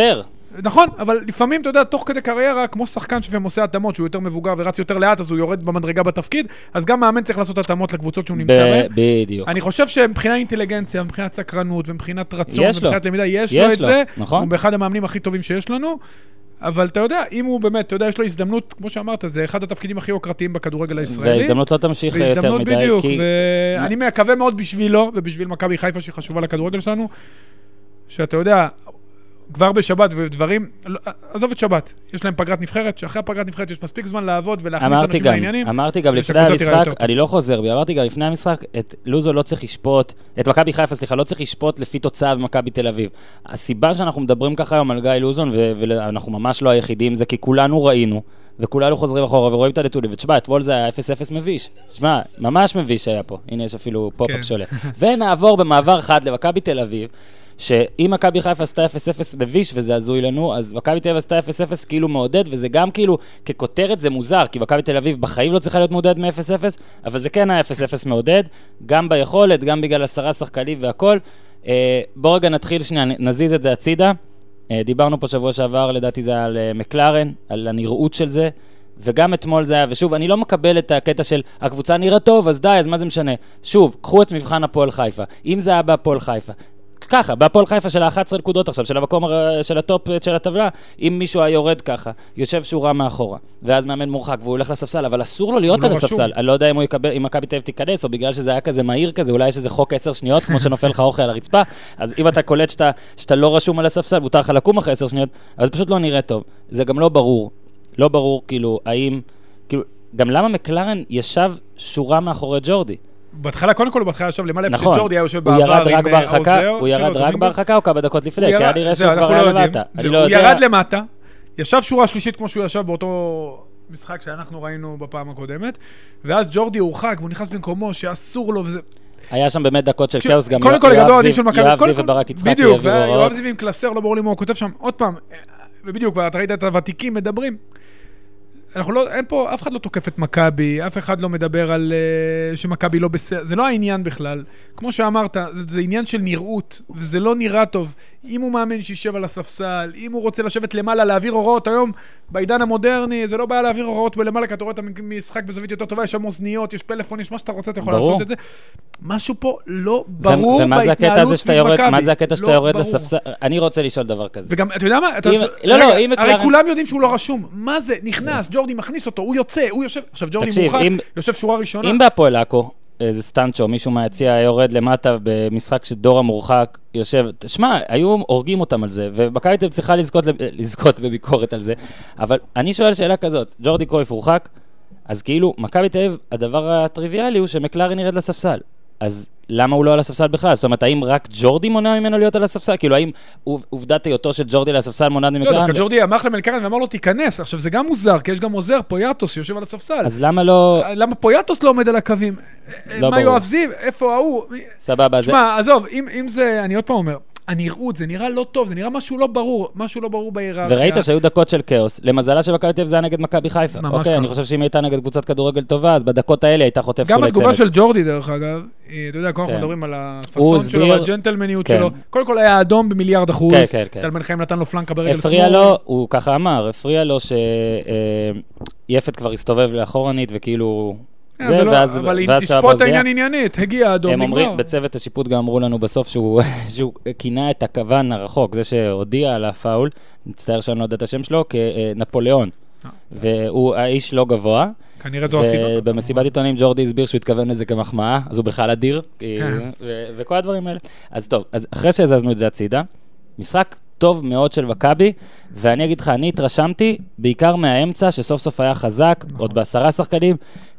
נכון, אבל לפעמים, אתה יודע, תוך כדי קריירה, כמו שחקן שלפעמים עושה התאמות, שהוא יותר מבוגר ורץ יותר לאט, אז הוא יורד במדרגה בתפקיד, אז גם מאמן צריך לעשות התאמות לקבוצות שהוא נמצא בהן. בדיוק. אני חושב שמבחינת אינטליגנציה, מבחינת סקרנות ומבחינת רצון. ומבחינת למידה, יש, יש לו את לו, זה. נכון. הוא באחד המאמנים הכי טובים שיש לנו. אבל אתה יודע, אם הוא באמת, אתה יודע, יש לו הזדמנות, כמו שאמרת, זה אחד התפקידים הכי יוקרתיים בכדורגל הישראלי. וההזדמנות לא תמשיך יותר מדי, בדיוק, כי... ואני מקווה מאוד בשבילו, ובשביל מכבי חיפה שהיא חשובה לכדורגל שלנו, שאתה יודע, כבר בשבת ודברים, לא, עזוב את שבת, יש להם פגרת נבחרת, שאחרי הפגרת נבחרת יש מספיק זמן לעבוד ולהכניס אנשים גם, לעניינים. אמרתי גם לפני המשחק. אני לא חוזר בי, אמרתי גם לפני המשחק, את לוזו לא צריך לשפוט, את מכבי חיפה, סליחה, לא צריך לשפוט לפי תוצאה במכבי תל אביב. הסיבה שאנחנו מדברים ככה היום על גיא לוזון, ו- ואנחנו ממש לא היחידים, זה כי כולנו ראינו, וכולנו חוזרים אחורה ורואים את הנתונים, ותשמע, אתמול זה היה 0-0 מביש. תשמע, ממש מביש היה פה. הנה, יש אפילו pop-up כן. שעולה. ונעבור במעבר חד למכבי תל אביב, שאם מכבי חיפה עשתה 0-0 מביש וזה הזוי לנו, אז מכבי תל אביב עשתה 0-0 כאילו מעודד, וזה גם כאילו, ככותרת זה מוזר, כי מכבי תל אביב בחיים לא צריכה להיות מעודד מ-0-0, אבל זה כן היה 0-0 מעודד, גם ביכולת, גם בגלל עשרה שחקנים והכל. אה, בוא רגע נתחיל שנייה, נזיז את זה הצידה. אה, דיברנו פה שבוע שעבר, לדעתי זה היה על אה, מקלרן, על הנראות של זה, וגם אתמול זה היה, ושוב, אני לא מקבל את הקטע של הקבוצה נראית טוב, אז די, אז מה זה משנה? שוב, קחו את מבחן הפועל חיפה. אם זה היה בהפועל חיפה, ככה, בהפועל חיפה של ה-11 נקודות עכשיו, של המקום הר- של הטופ של הטבלה, אם מישהו היה יורד ככה, יושב שורה מאחורה, ואז מאמן מורחק והוא הולך לספסל, אבל אסור לו להיות הוא על לא הספסל. אני לא יודע אם הוא יקבל, אם מכבי תל אביב תיכנס, או בגלל שזה היה כזה מהיר כזה, אולי יש איזה חוק 10 שניות, כמו שנופל לך אוכל על הרצפה, אז אם אתה קולט שאתה, שאתה לא רשום על הספסל, מותר לך לקום אחרי 10 שניות, זה פשוט לא נראה טוב. זה גם לא ברור. לא ברור, כאילו, האם... כאילו, גם למה מקלרן ישב שורה מאחורי ג'ורדי? בהתחלה, קודם כל, הוא בהתחלה ישב למעלה, נכון. שג'ורדי היה יושב הוא בעבר ירד רק עם אה, בהרחקה, העוזר הוא ירד רק. בהרחקה או כמה דקות לפני? הוא כי היה נראה שהוא כבר לא היה. למטה. לא הוא יודע. ירד למטה, ישב שורה שלישית כמו שהוא ישב באותו משחק שאנחנו ראינו בפעם הקודמת, ואז ג'ורדי הורחק והוא נכנס במקומו שאסור לו וזה... היה שם באמת דקות של תשמע, כאוס, גם קודם כל, לגבי יואב האוהדים זיו של מכבי, יואב קודם זיו כל- וברק יצחקי בדיוק, העבירו ויואב הוראות. זיו עם קלסר, לא ברור לי מה הוא כותב שם. עוד פעם, אה, ובדיוק, ואתה ראית את הוותיקים מדברים. אנחנו לא, אין פה, אף אחד לא תוקף את מכבי, אף אחד לא מדבר על uh, שמכבי לא בסדר, זה לא העניין בכלל. כמו שאמרת, זה, זה עניין של נראות, וזה לא נראה טוב. אם הוא מאמן שישב על הספסל, אם הוא רוצה לשבת למעלה, להעביר הוראות, היום, בעידן המודרני, זה לא בעיה להעביר הוראות בלמעלה, כי אתה רואה את המשחק בזווית יותר טובה, יש שם אוזניות, יש פלאפון, יש מה שאתה רוצה, אתה יכול ברור. לעשות את זה. משהו פה לא ברור ומה זה הקטע הזה בהתנהלות שאתה יורד, מכבי. מה זה הקטע שאתה לא יורד. לספסל? אני רוצה לשאול דבר כזה. וגם, אתה יודע מה? אתה, אם- לא, לא, רגע, אם הרי כולם יודעים שהוא לא רשום. מה זה? נכנס, ג'ורדי מכניס אותו, הוא יוצא, הוא יושב... עכשיו, ג'ורדי תקשיב, מורחק, אם- יושב שורה ראשונה. אם בהפועל עכו, איזה סטנצ'ו, מישהו מהיציע יורד למטה במשחק שדור המורחק יושב, שמע, היו הורגים אותם על זה, ומכבי תל צריכה לזכות, לב- לזכות בביקורת על זה, אבל אני שואל שאלה כזאת, ג'ורדי קרויף הורחק, אז כאילו, מכבי תל הדבר הטריוויאלי הוא שמקלרן ירד לספסל. אז למה הוא לא על הספסל בכלל? זאת אומרת, האם רק ג'ורדי מונע ממנו להיות על הספסל? כאילו, האם עוב- עובדת היותו של ג'ורדי על הספסל מונעת לא, ממקלרן? דווקא ג'ורדי אמר למלקרן ואמר לו, תיכנס. עכשיו, זה גם מוזר, כי יש גם עוזר, פויאטוס, שיושב על הספסל. אז למה לא... למה פויאטוס לא עומד על הקווים? לא מה ברור. יואב זיו? איפה ההוא? סבבה, זה... שמע, עזוב, אם זה, אני עוד פעם אומר, הנראות, זה נראה לא טוב, זה נראה משהו לא ברור, משהו לא ברור בהיררכיה. וראית שהיו דקות של כאוס, למזלה של מכבי תל אביב זה היה נגד מכבי חיפה. ממש אוקיי, אני ככה. חושב שאם הייתה נגד קבוצת כדורגל טובה, אז בדקות האלה הייתה חוטפת גם כולי התגובה צוות. של ג'ורדי, דרך אגב, אתה יודע, כל אנחנו כן. מדברים על הפאסון שלו והג'נטלמניות כן. שלו. קודם כל היה אדום במיליארד אחוז. כן, כן, כן. טל בן חיים נתן לו פלנקה ברגל שמאל. הפריע לו, הוא ככה אמר, הפריע לו שיפת כבר הסתובב לאחורנית וכאילו... אה, זה לא- ואז- אבל אם תשפוט את העניין. עניינית, הגיע האדום, הם אומרים, נגמר. בצוות השיפוט גם אמרו לנו בסוף שהוא שהוא כינה את הכוון הרחוק, זה שהודיע על הפאול, מצטער שאני לא יודע את השם שלו, כנפוליאון. אה. והוא האיש לא גבוה, כנראה זו הסיבה. ובמסיבת עיתונאים ג'ורדי הסביר שהוא התכוון לזה כמחמאה, אז הוא בכלל אדיר, כן. וכל הדברים האלה. אז טוב, אז אחרי שהזזנו את זה הצידה, משחק טוב מאוד של מכבי, ואני אגיד לך, אני התרשמתי בעיקר מהאמצע, שסוף סוף היה חזק, נכון. עוד בעשרה שחקנים.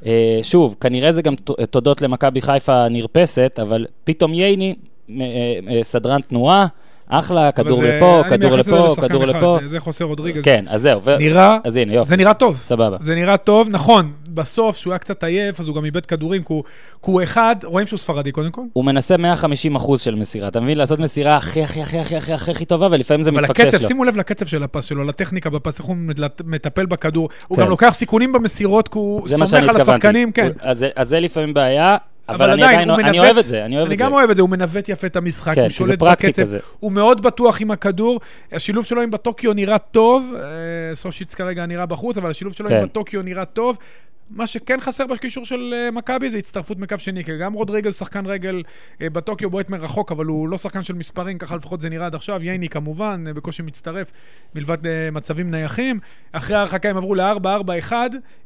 אה, שוב, כנראה זה גם תודות למכבי חיפה הנרפסת, אבל פתאום ייני, אה, אה, סדרן תנועה, אחלה, כדור זה- לפה, כדור לפה, כדור אחד, לפה. זה חוסה רודריגז. כן, אז זהו, ו- נראה, אז הנה, יופי, זה נראה טוב. סבבה. זה נראה טוב, נכון, בסוף, שהוא היה קצת עייף, אז הוא גם איבד כדורים, כי הוא- כי הוא אחד, רואים שהוא ספרדי קודם כל. הוא מנסה 150 אחוז של מסירה, אתה מבין? לעשות מסירה הכי הכי הכי הכי הכי הכי הכי טובה, ולפעמים זה אבל מתפקשש הקצב, לו. שימו לב לקצב של הפס שלו, לטכניקה בפס, איך הוא מטפל בכדור. הוא כן. גם לוקח סיכונים במסירות, כי הוא סומך על. השחקנים, כן. הוא- אז זה- אז זה לפעמים בעיה, אבל אבל אני עדיין, עדיין, הוא אני אוהב את זה, אני אוהב אני את זה. גם אוהב את זה, הוא מנווט יפה את המשחק, כן, הוא שולט בקצב, כזה. הוא מאוד בטוח עם הכדור, השילוב שלו עם בטוקיו נראה טוב, אה, סושיץ כרגע נראה בחוץ, אבל השילוב שלו כן. עם בטוקיו נראה טוב. מה שכן חסר בקישור של אה, מכבי זה הצטרפות מקו שני, כי גם רודריגז שחקן רגל אה, בטוקיו בועט מרחוק, אבל הוא לא שחקן של מספרים, ככה לפחות זה נראה עד עכשיו. ייני כמובן, אה, בקושי מצטרף, מלבד מצבים נייחים. אחרי ההרחקה הם עברו ל-4-4-1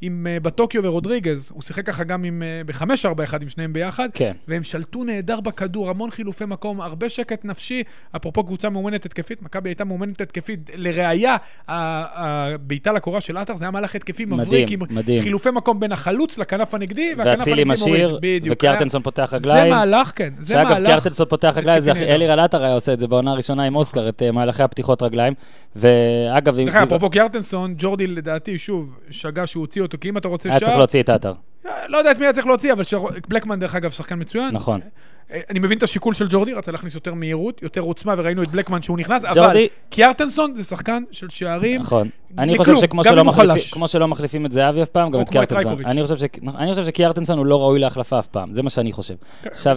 עם בטוקיו ורודריגז. הוא שיחק ככה גם עם, אה, ב-5-4-1 עם שניהם ביחד. כן. והם שלטו נהדר בכדור, המון חילופי מקום, הרבה שקט נפשי. אפרופו קבוצה מאומנת התקפית, מכבי הייתה מאומנת התקפית. לראיה, הבעיטה לקורה של עטר זה היה מהלך התקפי מדהים, מבריק, עם מדהים. חילופי מקום במקום בין החלוץ לכנף הנגדי, והכנף הנגדי מוריד. משאיר. וקיארטנסון פותח רגליים. זה מהלך, כן. זה שאגב, מהלך. קיארטנסון פותח רגליים, זה נהדר. אלירן עטר היה עושה את זה בעונה הראשונה עם אוסקר, את אה, מהלכי הפתיחות רגליים. ואגב, אם- אגב, אפרופו קיארטנסון, ג'ורדי לדעתי, שוב, שגה שהוא הוציא אותו, כי אם אתה רוצה היה צריך שער, להוציא את עטר. לא יודע את מי היה צריך להוציא, אבל בלקמן, דרך אגב, שחקן מצוין. נכון. אני מבין את השיקול של ג'ורדי, רצה להכניס יותר מהירות, יותר עוצמה, וראינו את בלקמן שהוא נכנס, אבל ג'ורדי- קיארטנסון זה שחקן של שערים. נכון. אני חושב שכמו שלא. כמו שלא מחליפים את זהבי אף פעם, גם את קיארטנסון. אני חושב ש- אני חושב שקיארטנסון הוא לא ראוי להחלפה אף פעם, זה מה שאני חושב. כן, עכשיו.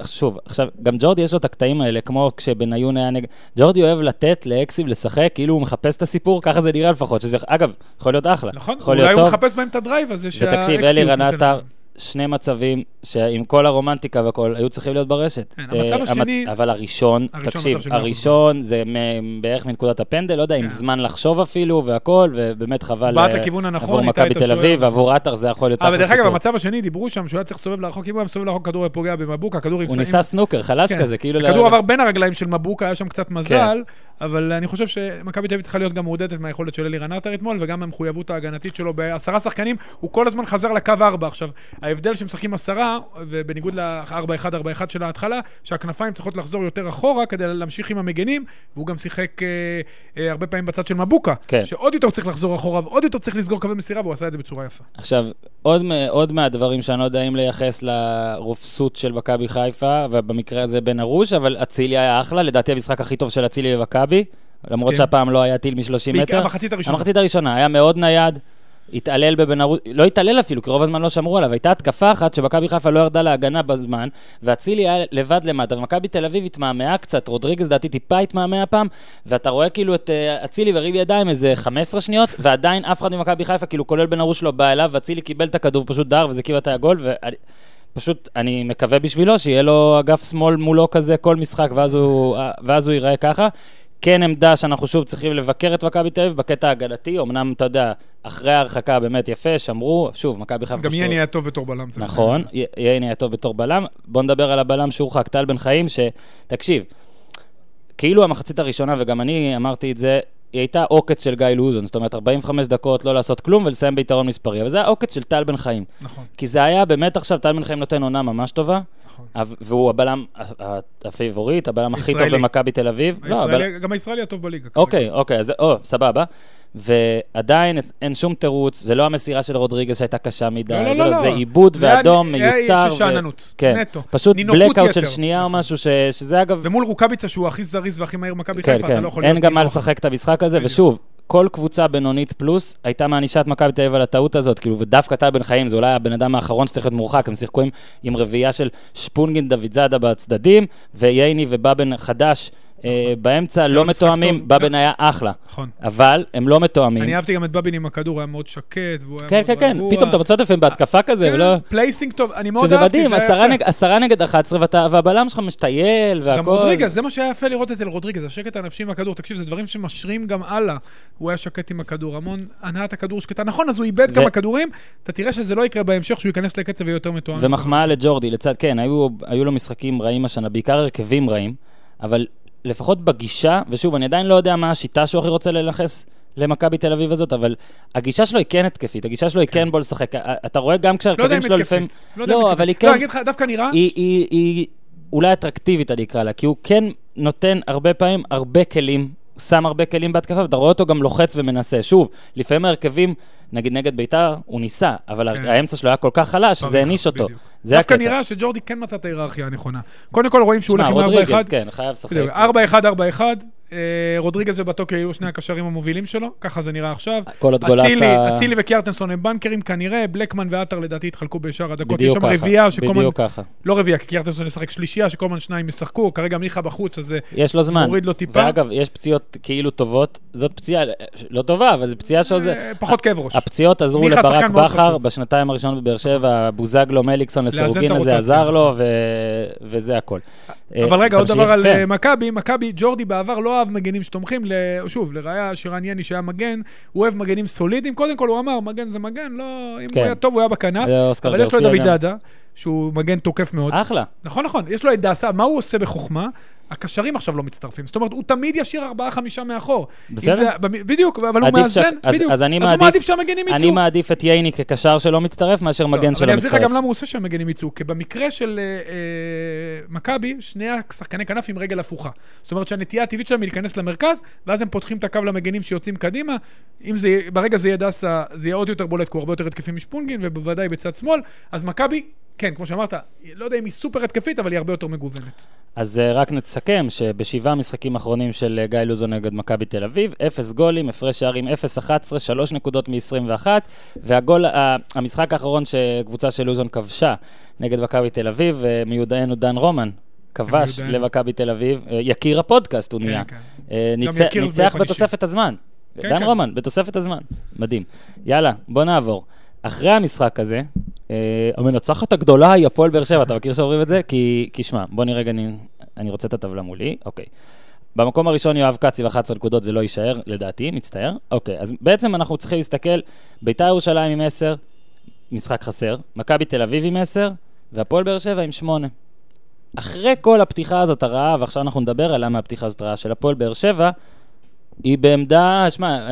אה, שוב, עכשיו, גם ג'ורדי יש לו את הקטעים האלה, כמו כשבניון היה נגד... ג'ורדי אוהב לתת לאקס-ים לשחק, כאילו הוא מחפש את הסיפור, ככה זה נראה לפחות, שזה, אגב, יכול להיות אחלה. נכון, אולי הוא. מחפש בהם את ה drive הזה ותקשיב, אלירן נותנת עטר, להם. שני מצבים שעם כל הרומנטיקה והכל, היו צריכים להיות ברשת. כן, המצב אה, השני- אבל הראשון, הראשון תקשיב, אחוז. הראשון זה מ- בערך מנקודת הפנדל, לא יודע, עם כן. זמן לחשוב אפילו והכל, ובאמת חבל בעט אה, לכיוון הנכון, עבור מכבי תל. אביב, ועבור עטר זה יכול להיות אבל דרך אגב. במצב השני דיברו שם שהוא היה צריך לסובב לרחוק, אם הוא היה מסובב לרחוק, כדור היה פוגע במבוקה, הכדור. הוא ניסה סנוקר, חלש כן. כזה, כאילו... הכדור עבר בין הרגליים של מבוקה, היה שם קצת כן. מזל, אבל אני חושב שמכבי תל אביב צריכה להיות גם מעודדת מהיכולת של אלירן עטר אתמול, וגם מהמחויבות ההגנתית שלו בעשרה שחקנים, הוא כל הזמן חזר לקו ארבע. עכשיו, ההבדל שמשחקים עשרה, ובניגוד ל-4-1-4-1 של ההתחלה, שהכנפיים צריכות לחזור יותר אחורה כדי להמשיך עם המגנים, והוא גם שיחק אה, אה, הרבה פעמים בצד של מבוקה, כן. שעוד יותר צריך לחזור אחורה, ועוד יותר צריך לסגור קווי מסירה, והוא עשה את זה בצורה יפה. עכשיו, עוד, עוד מהדברים שאני לא יודע אם לייחס לרופסות של מכבי חיפה, ובמקרה הזה בן ארוש, אבל אצילי היה אחלה, לדעתי המשחק הכי טוב של אצילי במכבי, למרות מסכים. שהפעם לא היה טיל מ-30 בעיקר מטר. המחצית הראשונה. המחצית הראשונה, היה מאוד נייד, התעלל בבן ארוש, לא התעלל אפילו, כי רוב הזמן לא שמרו עליו, הייתה התקפה אחת שמכבי חיפה לא ירדה להגנה בזמן, ואצילי היה לבד למטה, ומכבי תל אביב התמהמהה קצת, רודריגז לדעתי טיפה התמהמה פעם, ואתה רואה כאילו את אה, אצילי וריב ידיים איזה 15 שניות, ועדיין אף אחד ממכבי חיפה, כאילו כולל בן ארוש לא בא אליו, ואצילי קיבל את הכדור, פשוט דר, וזה קיבל את הגול, ואני... פשוט, אני מקווה בשבילו שיהיה לו אגף שמאל מולו כזה כל משחק, ואז הוא, ואז הוא ייראה ככה. כן עמדה שאנחנו שוב צריכים לבקר את מכבי תל אביב בקטע ההגנתי, אמנם, אתה יודע, אחרי ההרחקה באמת יפה, שמרו, שוב, מכבי חיפה... גם יני היה טוב בתור בלם. נכון, להגיד. י- ייני היה טוב בתור בלם. בוא נדבר על הבלם שהורחק, טל בן חיים, שתקשיב, כאילו המחצית הראשונה, וגם אני אמרתי את זה, היא הייתה עוקץ של גיא לוזון, זאת אומרת 45 דקות לא לעשות כלום ולסיים ביתרון מספרי, אבל זה היה עוקץ של טל בן חיים. נכון, כי זה היה באמת עכשיו, טל בן חיים נותן עונה ממש טובה, נכון. והוא הבלם הפייבוריט, הבלם הכי טוב. במכבי תל אביב. לא, גם הישראלי הטוב בליגה. אוקיי, אוקיי, אז סבבה. ועדיין אין שום תירוץ, זה לא המסירה של רודריגז שהייתה קשה מדי, לא, לא, זה, לא, לא. זה עיבוד זה היה- ואדום היה מיותר. של שאננות, כן, נטו. פשוט בלאקאאוט של. שנייה או נכון. משהו, ש... שזה אגב, ומול רוקאביצה שהוא הכי זריז והכי מהיר במכבי כן, חיפה, אתה כן, לא יכול אין גם מה. לשחק את המשחק הזה. ושוב, כל קבוצה בינונית פלוס הייתה מענישה את מכבי תל אביב על הטעות הזאת, כאילו, ודווקא טל בן חיים, זה אולי הבן אדם האחרון שצריך להיות מורחק, הם שיחקו עם, עם רביעייה של שפונגין דוד זאדה בצדדים, וייני ובאבן חדש באמצע, שהיה לא משחק מתואמים. באבן היה אחלה, נכון. אבל הם לא מתואמים. אני אהבתי גם את בבין עם הכדור, היה מאוד שקט, והוא היה כן, מאוד כן, כן, רגוע. פתאום אתה מוצא לפעמים בהתקפה כזה, ולא... כן, פלייסינג טוב, אני מאוד אהבתי, זה היה יפה. עשרה נגד 11, ואתה- והבלם שלך משתייל, והכל. גם רודריגז, זה מה שהיה יפה לראות אצל רודריגז, השקט הנפשי עם הכדור. תקשיב, זה דברים שמשרים גם הלאה. הוא היה שקט עם הכדור, המון הנעת הכדור שקטה. נכון, אז הוא איבד כמה כדורים, אתה תראה שזה לא יקרה בהמשך, שהוא ייכנס לקצב ויהיה יותר מתואם. ומחמאה לג'ורדי, לצד, כן, היו לו משחקים רעים השנה, בעיקר הרכבים רעים, אבל לפחות בגישה, ושוב, אני עדיין לא יודע מה השיטה שהוא הכי רוצה ללחס למכבי תל אביב הזאת, אבל הגישה שלו היא כן התקפית, הגישה שלו היא כן בוא לשחק. אתה רואה גם לא כשהרכבים שלו לפעמים... התקפית. לא יודע אם לא, התקפית. אבל היא לא, כן... אני אגיד לך, דווקא נראה... היא, אולי אטרקטיבית, אני אקרא לה, כי הוא כן נותן הרבה פעמים הרבה כלים, הוא שם הרבה כלים בהתקפה, ואתה רואה אותו גם לוחץ ומנסה. שוב, לפעמים ההרכבים, נגיד נגד ביתר, הוא ניסה, אבל כן. האמצע שלו היה כל כך חלש, שזה פריך, העניש אותו. בדיוק. זה דווקא הקטע. נראה שג'ורדי כן מצא את ההיררכיה הנכונה. קודם כל רואים שהוא הולך עם 4-1. רודריגז, כן, חייב לשחק. בדיוק, 4-1-4-1, אה, רודריגז ובטוקיו היו שני הקשרים המובילים שלו, ככה זה נראה עכשיו. כל עוד גולסה- אצילי- אצילי וקיארטנסון הם בנקרים כנראה, בלקמן ועטר לדעתי התחלקו בשאר הדקות. בדיוק ככה, רביעייה שכל בדיוק ככה. לא רביעייה, כי קיארטנסון ישחק שלישייה, שכל הזמן שניים ישחקו, כרגע מיכה בחוץ, אז זה יש לו זמן. מוריד לו טיפה. ואגב, יש פציעות כאילו טובות, זאת פציעה לא טובה, אבל זו פציעה שעוזר. אה, פחות כאב ראש. הפציעות עזרו לברק בכר. בשנתיים הראשונות בבאר שבע, בוזגלו, מליקסון, לסירוגין הזה הרוטציה, עזר לו. ו- וזה הכל. אבל אה, רגע, עוד דבר על כן. אה, מכבי, מכבי, ג'ורדי בעבר לא אהב מגנים שתומכים, שוב, לראיה שרן יני שהיה מגן, הוא אוהב מגנים סולידיים, קודם כל הוא אמר, מגן זה מגן, לא, אם כן. הוא היה טוב הוא היה בכנף, אבל יש לו את דוד שהוא מגן תוקף מאוד. אחלה. נכון, נכון, יש לו את דאסה, מה הוא עושה בחוכמה? הקשרים עכשיו לא מצטרפים. זאת אומרת, הוא תמיד ישאיר ארבעה-חמישה מאחור. אם בסדר. זה- בדיוק, אבל הוא מאזן, ש- אז- בדיוק. אז אני הוא מעדיף- מעדיף שהמגנים אני יצאו. מעדיף את ייני כקשר שלא מצטרף, מאשר מגן לא, שלא אבל אני אסביר לך מצטרף. גם למה הוא עושה שהמגנים יצאו, כי במקרה של אה, אה, מכבי, שני השחקני כנף עם רגל הפוכה. זאת אומרת שהנטייה הטבעית שלהם היא להיכנס למרכז, ואז הם פותחים את הקו למגנים שיוצאים קדימה. אם זה, ברגע זה יהיה דסה, זה יהיה עוד יותר בולט, כי הוא הרבה יותר התקפי משפונגין, ובוודאי בצד שמאל. אז מכבי, כן, כמו שאמרת, לא יודע אם היא סופר התקפית, אבל היא הרבה יותר מגוונת. אז אה, רק נסכם שבשבעה משחקים האחרונים של אה, גיא לוזון נגד מכבי תל אביב, אפס גולים, הפרש שערים 0-11, שלוש נקודות מ-21, והגול, המשחק האחרון שקבוצה של לוזון כבשה נגד מכבי תל אביב, אה, מיודענו דן רומן. כבש. למכבי תל אביב, יקיר הפודקאסט הוא נהיה. כן. ניצח-. בתוספת הזמן. כן, דן כן. רומן, בתוספת הזמן. מדהים. יאללה, בוא נעבור. אחרי המשחק הזה, המנצחת הגדולה היא הפועל באר שבע, אתה מכיר שאומרים את זה? כי, כי שמע, בוא נראה רגע, אני, אני רוצה את הטבלה מולי, אוקיי. במקום הראשון יואב כץ עם 11 נקודות, זה לא יישאר, לדעתי, מצטער. אוקיי, אז בעצם אנחנו צריכים להסתכל, ביתר ירושלים עם 10, משחק חסר, מכבי תל אביב עם 10, והפועל באר שבע עם 8. אחרי כל הפתיחה הזאת הרעה, ועכשיו אנחנו נדבר על למה הפתיחה הזאת רעה של הפועל באר שבע, היא בעמדה, שמע,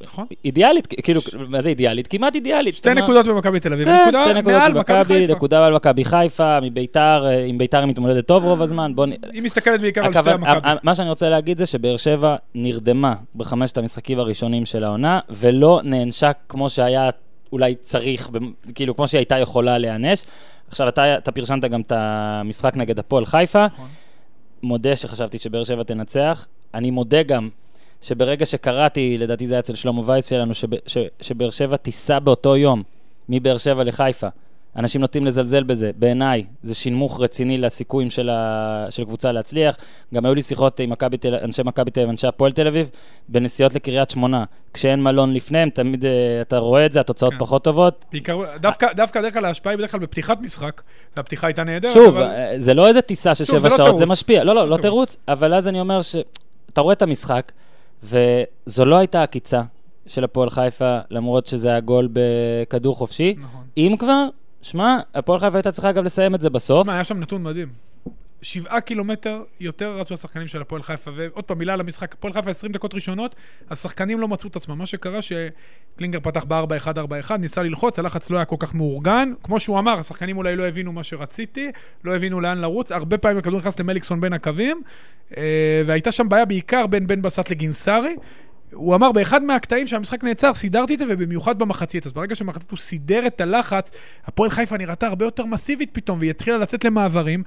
נכון? אידיאלית, כאילו, מה זה אידיאלית? כמעט אידיאלית. שתי נקודות במכבי תל אביב, כן, שתי נקודות מעל מכבי במכבי, חיפה. נקודה מעל מכבי חיפה, מביתר, אה, עם ביתר היא מתמודדת טוב רוב הזמן, בוא נ... היא מסתכלת בעיקר על שתי המכבי. מה שאני רוצה להגיד זה שבאר שבע נרדמה בחמשת המשחקים הראשונים של העונה, ולא נענשה כמו שהיה אולי צריך, כאילו כמו שהיא הייתה יכולה להיענש. עכשיו, אתה, אתה פרשנת גם את המשחק נגד הפועל חיפה. נכון. מודה שחשבתי שבאר שבע תנצח. אני מודה גם שברגע שקראתי, לדעתי זה היה אצל שלמה וייס שלנו, שב, ש, שבאר שבע תיסע באותו יום מבאר שבע לחיפה. אנשים נוטים לזלזל בזה. בעיניי, זה שינמוך רציני לסיכויים של, ה, של קבוצה להצליח. גם היו לי שיחות עם מכבי תל, אנשי מכבי תל אביב, אנשי הפועל תל אביב, בנסיעות לקריית שמונה. כשאין מלון לפניהם, תמיד אה, אתה רואה את זה, התוצאות כן. פחות טובות. בעיקר, דווקא, דווקא דרך כלל ההשפעה היא בדרך כלל בפתיחת משחק, והפתיחה הייתה נהדרת, שוב, אבל... אה, זה לא איזה טיסה של שבע זה לא שעות, זה תירוץ. משפיע. לא, לא, לא לא תירוץ. אבל אז אני אומר שאתה רואה את המשחק, וזו לא הייתה עקיצה של הפועל חיפה, למרות שזה היה גול בכדור חופשי. נכון. אם כבר, שמע, הפועל חיפה הייתה צריכה גם לסיים את זה בסוף. תשמע, היה שם נתון מדהים. שבעה קילומטר יותר רצו השחקנים של הפועל חיפה, ועוד פעם מילה על המשחק, הפועל חיפה 20 דקות ראשונות, השחקנים לא מצאו את עצמם. מה שקרה שקלינגר פתח ב-4-1-4-1, ניסה ללחוץ, הלחץ לא היה כל כך מאורגן. כמו שהוא אמר, השחקנים אולי לא הבינו מה שרציתי, לא הבינו לאן לרוץ, הרבה פעמים הכדור נכנס למליקסון בין הקווים, אה, והייתה שם בעיה בעיקר בין בן בסט לגינסארי. הוא אמר, באחד מהקטעים שהמשחק נעצר, סידרתי את זה, ובמיוחד במחצית. אז ברגע שבמחצית הוא סידר את הלחץ, הפועל חיפה נראתה הרבה יותר מסיבית פתאום, והיא התחילה לצאת למעברים,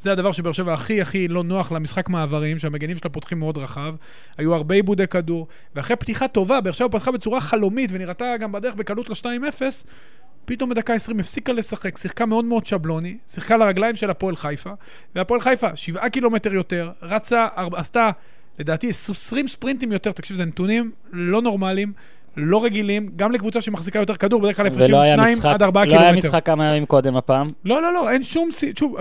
וזה הדבר שבאר שבע הכי הכי לא נוח למשחק מעברים, שהמגנים שלה פותחים מאוד רחב. היו הרבה עיבודי כדור, ואחרי פתיחה טובה, באר שבע פתחה בצורה חלומית, ונראתה גם בדרך בקלות ל-2-0, פתאום בדקה 20 הפסיקה לשחק, שיחקה מאוד מאוד שבלוני, שיחקה לרגליים של הפועל חיפה, והפועל חיפה, שבעה קילומטר יותר, רצה, עשתה, לדעתי, 20 ספרינטים יותר, תקשיב, זה נתונים לא נורמליים, לא רגילים, גם לקבוצה שמחזיקה יותר כדור, בדרך כלל הפרשים ולא היה 2 משחק, עד 4 לא היה קילומטר. משחק כמה ימים קודם הפעם. לא, לא, לא, אין שום... סי- שוב,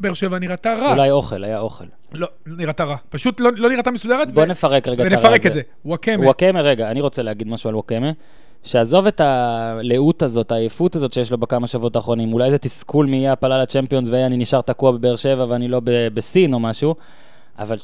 באר שבע נראתה רע. אולי אוכל, היה אוכל. לא, נראתה רע. פשוט לא לא נראתה מסודרת. בוא ו- נפרק רגע את הרע ונפרק הזה. את זה. וואקמה. וואקמה, רגע, אני רוצה להגיד משהו על וואקמה. שעזוב את הלאות הזאת, העייפות הזאת שיש לו בכמה שבועות האחרונים, אולי זה תסכול מאי העפלה לצ'מפיונס ואני נשאר תקוע בבאר שבע ואני לא ב- בסין או משהו, אבל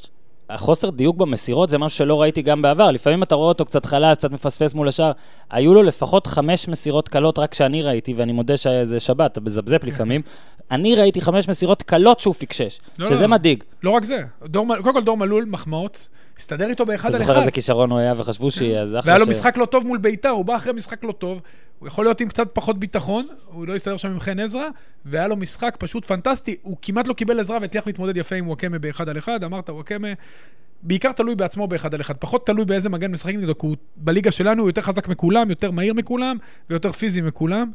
החוסר דיוק במסירות זה משהו שלא ראיתי גם בעבר. לפעמים אתה רואה אותו קצת חלש, קצת מפספס מול השאר. היו לו לפחות חמש מסירות קלות רק שאני ראיתי, ואני מודה שזה שבת, אתה מזפזפ לפעמים. אני ראיתי חמש מסירות קלות שהוא פיקשש, לא, שזה לא. מדאיג. לא רק זה. דור קודם כל דור מלול, מחמאות. הסתדר איתו באחד אתה על זוכר אחד. איזה כישרון הוא היה וחשבו שיהיה, אז אחלה והיה לו ש- משחק לא טוב מול ביתר, הוא בא אחרי משחק לא טוב, הוא יכול להיות עם קצת פחות ביטחון, הוא לא הסתדר שם עם חן עזרא, והיה לו משחק פשוט פנטסטי, הוא כמעט לא קיבל עזרה והצליח להתמודד יפה עם וואקמה באחד על אחד, אמרת וואקמה, בעיקר תלוי בעצמו באחד על אחד, פחות תלוי באיזה מגן משחק נגדו, כי הוא בליגה שלנו הוא יותר חזק מכולם, יותר מהיר מכולם, ויותר פיזי מכולם,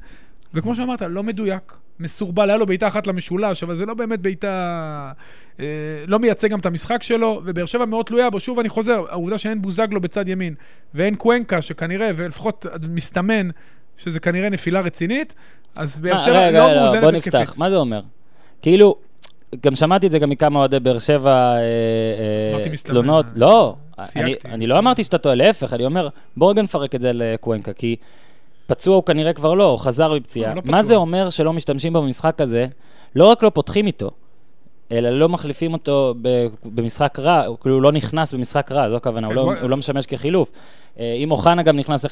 וכמו שאמרת, לא מדויק, מסורבל, היה לו בעיטה אחת למשולש, אבל זה לא באמת בעיטה... אה, לא מייצג גם את המשחק שלו, ובאר שבע מאוד תלויה בו. שוב אני חוזר, העובדה שאין בוזגלו בצד ימין, ואין קוונקה, שכנראה, ולפחות מסתמן שזה כנראה נפילה רצינית, אז באר שבע רגע, לא לא, מאוזנת בוא התקפית. נפתח, מה זה אומר? כאילו, גם שמעתי את זה גם מכמה אוהדי באר שבע אה, אה. תלונות. לא, אני. אני לא אמרתי שאתה טועה, להפך, אני אומר, בוא רגע נפרק את זה לקוונקה, כי פצוע הוא כנראה כבר לא, הוא חזר מפציעה. לא, מה פצוע. זה אומר שלא משתמשים בו במשחק הזה? לא רק לא פותחים איתו, אלא לא מחליפים אותו במשחק רע, הוא כאילו לא נכנס במשחק רע, זו הכוונה, הוא, כן, לא, הוא לא משמש כחילוף. אה, אם אוחנה גם נכנס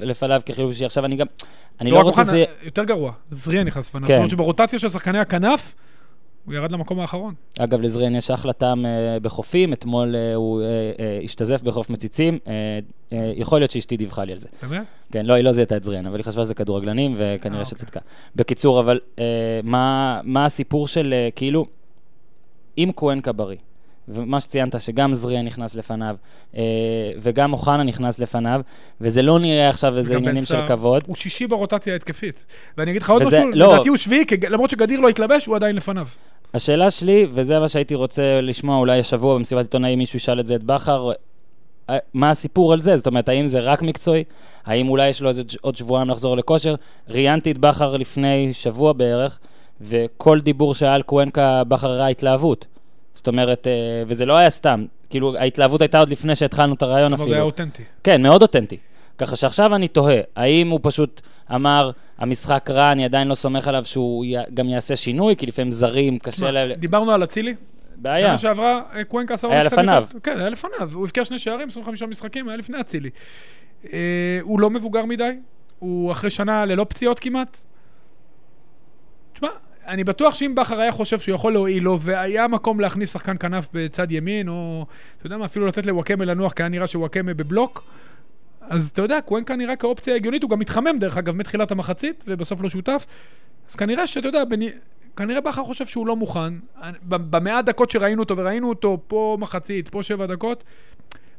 לפניו, כחילוף אישי, עכשיו אני גם, אני לא לא רק רוצה אוחנה, שזה... יותר גרוע, זריה נכנס לפניו. כן. זאת אומרת שברוטציה של שחקני הכנף, הוא ירד למקום האחרון. אגב, לזריאן יש אחלה טעם אה, בחופים, אתמול אה, הוא אה, השתזף בחוף מציצים, יכול להיות שאשתי דיווחה לי על זה. באמת? כן, לא, היא לא זיהתה את זריאן, אבל היא חשבה שזה כדורגלנים, וכנראה אה, שצדקה. בקיצור, אבל מה, מה הסיפור של, כאילו, אם קוונקה בריא, ומה שציינת, שגם זריאן נכנס לפניו, וגם אוחנה נכנס לפניו, וזה לא נראה עכשיו איזה עניינים של. כבוד. הוא שישי ברוטציה ההתקפית. ואני אגיד לך עוד משהו, לא. לדעתי הוא שביעי, למרות שגדיר לא התלבש, הוא עדיין לפניו. השאלה שלי, וזה מה שהייתי רוצה לשמוע, אולי השבוע במסיבת עיתונאים מישהו ישאל את זה את בכר, אה, מה הסיפור על זה? זאת אומרת, האם זה רק מקצועי? האם אולי יש לו איזה עוד שבועיים לחזור לכושר? ראיינתי את בכר לפני שבוע בערך, וכל דיבור שהיה על קוונקה, בכר הראה התלהבות. זאת אומרת, אה, וזה לא היה סתם, כאילו, ההתלהבות הייתה עוד לפני שהתחלנו את הרעיון אבל זה היה אפילו. אותנטי. כן, מאוד אותנטי. ככה שעכשיו אני תוהה, האם הוא פשוט אמר, המשחק רע, אני עדיין לא סומך עליו שהוא י- גם יעשה שינוי, כי לפעמים זרים, קשה להם... דיברנו על אצילי. בעיה. שנה שעברה, אה, קוונקה עשה היה לפניו. כן, היה לפניו. הוא הבקיע שני שערים, 25 משחקים, היה לפני אצילי. אה, הוא לא מבוגר מדי, הוא אחרי שנה ללא פציעות כמעט. תשמע, אני בטוח שאם בכר היה חושב שהוא יכול להועיל לו, והיה מקום להכניס שחקן כנף בצד ימין, או, אתה יודע מה, אפילו לתת לוואקמה לנוח, כי היה נראה שוואקמה בבלוק, אז אתה יודע, קוונקה נראה כאופציה הגיונית, הוא גם מתחמם דרך אגב מתחילת המחצית, ובסוף לא שותף. אז כנראה שאתה יודע, בני... כנראה בכר חושב שהוא לא מוכן. במאה דקות שראינו אותו, וראינו אותו פה מחצית, פה שבע דקות,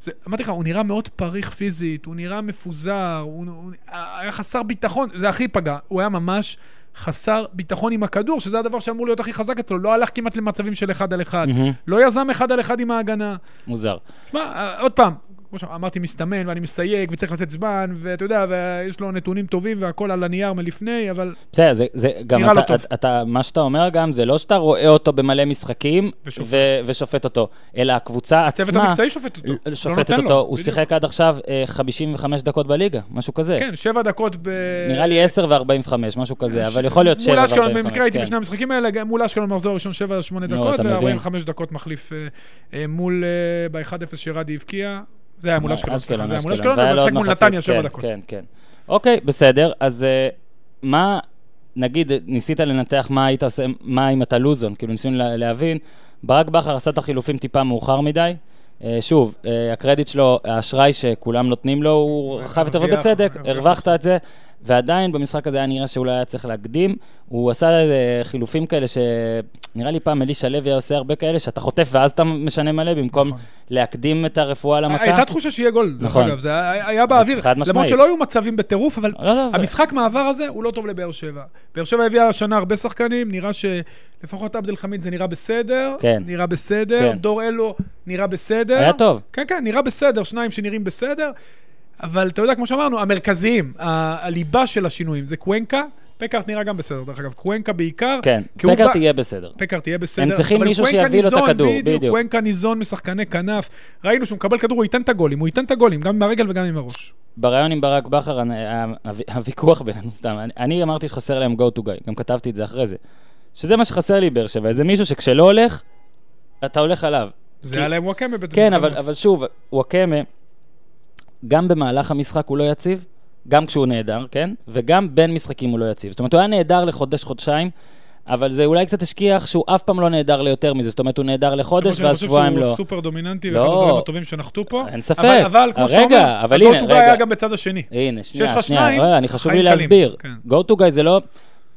זה, אמרתי לך, הוא נראה מאוד פריך פיזית, הוא נראה מפוזר, הוא, הוא היה חסר ביטחון, זה הכי פגע, הוא היה ממש חסר ביטחון עם הכדור, שזה הדבר שאמור להיות הכי חזק אצלו, לא הלך כמעט למצבים של אחד על אחד, מהמם. לא יזם אחד על אחד עם ההגנה. מוזר. תשמע, אה, עוד פעם, כמו שאמרתי, מסתמן, ואני מסייג, וצריך לתת זמן, ואתה יודע, ויש לו נתונים טובים והכל על הנייר מלפני, אבל בסדר, זה, זה גם נראה אתה, לו טוב. אתה, אתה, מה שאתה אומר גם, זה לא שאתה רואה אותו במלא משחקים ושופט. ו, ושופט אותו, אלא הקבוצה הצוות עצמה המקצועי שופט אותו. לא שופטת לו, אותו. הוא בדיוק. שיחק עד עכשיו אה, 55 דקות בליגה, משהו כזה. כן, שבע דקות ב... נראה לי 10 ו-45, משהו כזה, אבל יכול להיות 7 מול ו-45. אשקלון, במקרה הייתי כן. בשני המשחקים האלה, מול אשקלון מחזור ראשון 7-8 נו, דקות, אתה מבין. ו-45 דקות מחליף אה, אה, מול, אה, ב-1-0 שרדי הבקיע. זה היה מול אשקלון, סליחה, זה היה מול אשקלון, ומשחק עוד מול נתניה 7 כן, דקות. כן, כן. אוקיי, בסדר, אז אה, מה, נגיד, ניסית לנתח מה היית עושה, מה אם אתה לוזון, כאילו ניסינו לה- להבין, ברק בכר עשה את החילופים טיפה מאוחר מדי. אה, שוב, אה, הקרדיט שלו, האשראי שכולם נותנים לו, הוא חייב יותר ובצדק, הרווחת את זה, ועדיין במשחק הזה היה נראה שאולי היה צריך להקדים. הוא עשה חילופים כאלה שנראה לי פעם אלישע לוי היה עושה הרבה כאלה, שאתה חוטף ואז אתה משנה מלא, במקום נכון. להקדים את הרפואה למכה. הייתה תחושה שיהיה גול, דרך נכון. אגב, זה היה היה באוויר. חד משמעית. למרות שלא היו מצבים בטירוף, אבל לא, לא, המשחק מעבר הזה הוא לא טוב לבאר שבע. באר שבע הביאה השנה הרבה שחקנים, נראה שלפחות עבד אל חמיד זה נראה בסדר. כן. נראה בסדר. כן. דור אלו נראה בסדר. היה טוב. כן, כן, נראה בסדר, שניים שנראים בסדר. אבל אתה יודע, כמו שאמרנו, המרכזיים, הליבה של השינויים זה קוונקה, פקארט נראה גם בסדר, דרך אגב. קוונקה בעיקר. כן, פקארט יהיה בסדר. פקארט יהיה בסדר. הם צריכים מישהו שיביא לו את הכדור, בדיוק. קוונקה ניזון משחקני כנף. ראינו שהוא מקבל כדור, הוא ייתן את הגולים, הוא ייתן את הגולים, גם עם הרגל וגם עם הראש. בריאיון עם ברק בכר, הוויכוח- בינינו, סתם, אני- אמרתי שחסר להם go to guy, גם כתבתי את זה אחרי זה. שזה מה שחסר לי באר שבע, איזה מישהו שכשלא הולך, אתה הולך עליו. זה היה להם וואקמה בטח. כן, אבל, אבל שוב, וואקמה, גם במהלך המשחק הוא לא יציב, גם כשהוא נהדר, כן? וגם בין משחקים הוא לא יציב. זאת אומרת, הוא היה נהדר לחודש, חודשיים, אבל זה אולי קצת השכיח שהוא אף פעם לא נהדר ליותר מזה. זאת אומרת, הוא נהדר לחודש ואז שבועיים אני חושב לא. שהוא סופר דומיננטי, לא. ואחד הזרים הטובים שנחתו פה. אין ספק. אבל, אבל כמו שאתה אומר, אבל ה-go הנה, to guy רגע. היה גם בצד השני. הנה, שנייה, שנייה, אני חשוב לי. להסביר. כן. go to guy זה לא,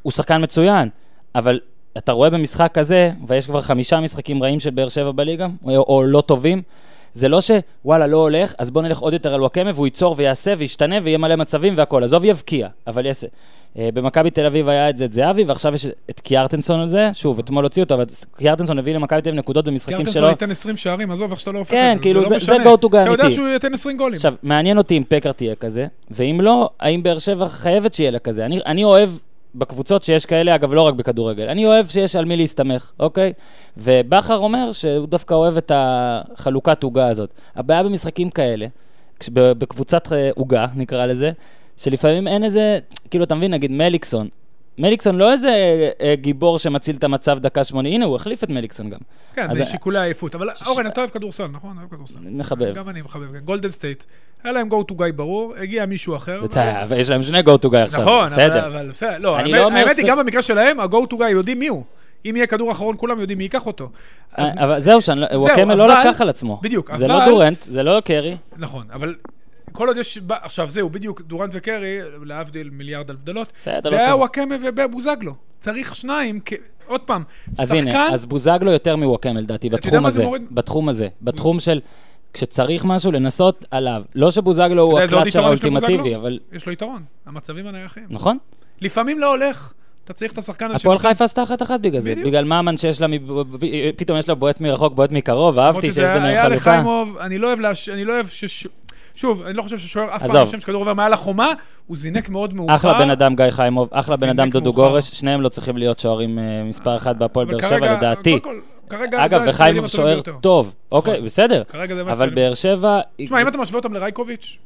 הוא שחקן מצוין, אבל אתה רואה במשחק כזה, ויש כבר חמישה משחקים רעים של באר שבע בליגה, או לא טובים, זה לא שוואלה, לא הולך, אז בוא נלך עוד יותר על וואקמה, והוא ייצור ויעשה וישתנה ויהיה מלא מצבים והכל. עזוב יבקיע, אבל יעשה. אה, במכבי תל אביב היה את זה את זהבי, ועכשיו יש את קיארטנסון על זה. שוב, אתמול הוציא אותו, אבל קיארטנסון הביא למכבי תל אביב נקודות במשחקים קיארטנסון שלו. ייתן 20 שערים, עזוב איך שאתה לא הופך כן, את זה. כאילו, לא זה-. זה go to guy אתה יודע. שהוא ייתן 20 גולים. עכשיו, מעניין אותי אם פקארט תהיה כזה, ואם לא, האם באר שבע חייבת שיהיה לה כזה. אני, אני אוהב בקבוצות שיש כאלה, אגב, לא רק בכדורגל, אני אוהב שיש על מי להסתמך, אוקיי? ובכר אומר שהוא דווקא אוהב את החלוקת עוגה הזאת. הבעיה במשחקים כאלה, בקבוצת אה, עוגה, נקרא לזה, שלפעמים אין איזה, כאילו, אתה מבין, נגיד מליקסון, מליקסון לא איזה אה, גיבור שמציל את המצב דקה שמונה, הנה, הוא החליף את מליקסון גם. כן, אז- בשיקולי עייפות. אבל אורן, אתה אוהב כדורסל, נכון? אוהב כדורסל. מחבב. גם אני מחבב, כן. גולדן סטייט. היה להם go to guy ברור, הגיע מישהו אחר. אבל יש להם שני go to guy עכשיו, נכון, בסדר. אבל בסדר. לא, האמת- לא האמת היא, גם במקרה שלהם, ה-go to guy יודעים מי הוא. אם יהיה כדור אחרון, כולם יודעים מי ייקח אותו. אז- אבל זהו, שאני לא- וואקמה לא לקח על עצמו. בדיוק, זה אבל- לא דורנט, זה לא קרי. נכון, אבל כל עוד יש... עכשיו זהו, בדיוק, דורנט וקרי, להבדיל מיליארד הבדלות, בסדר, לא זה היה. וואקמה ובוזגלו. צריך שניים, עוד פעם, אז שחקן... הנה, אז בוזגלו יותר מוואקמה לדעתי, בתחום זה הזה. בתחום הזה. בתחום של... כשצריך משהו, לנסות עליו. לא שבוזגלו הוא הקלאצ'ר האולטימטיבי? אבל... יש לו יתרון, המצבים הנייחים. נכון? לפעמים לא הולך, אתה צריך את השחקן הזה הפועל חיפה עשתה אחת-אחת בגלל זה. בגלל ממן שיש לה... פתאום יש לה בועט מרחוק, בועט מקרוב, אהבתי שיש ביניהם חלוקה. אני לא אוהב שוב, אני לא חושב ששוער אף פעם. חושב שכדור עובר מעל החומה, הוא זינק מאוד מאוחר. אחלה בן אדם גיא חיימוב, אחלה בן אדם דודו. גורש, שניהם לא צריכים להיות שוערים אה, מספר אחת בהפועל באר שבע לדעתי. כרגע אגב, וחיימוב שוער. טוב. אוקיי, נכון. בסדר. כרגע זה אבל. באר שבע... תשמע, אם אתה משווה אותם לרייקוביץ',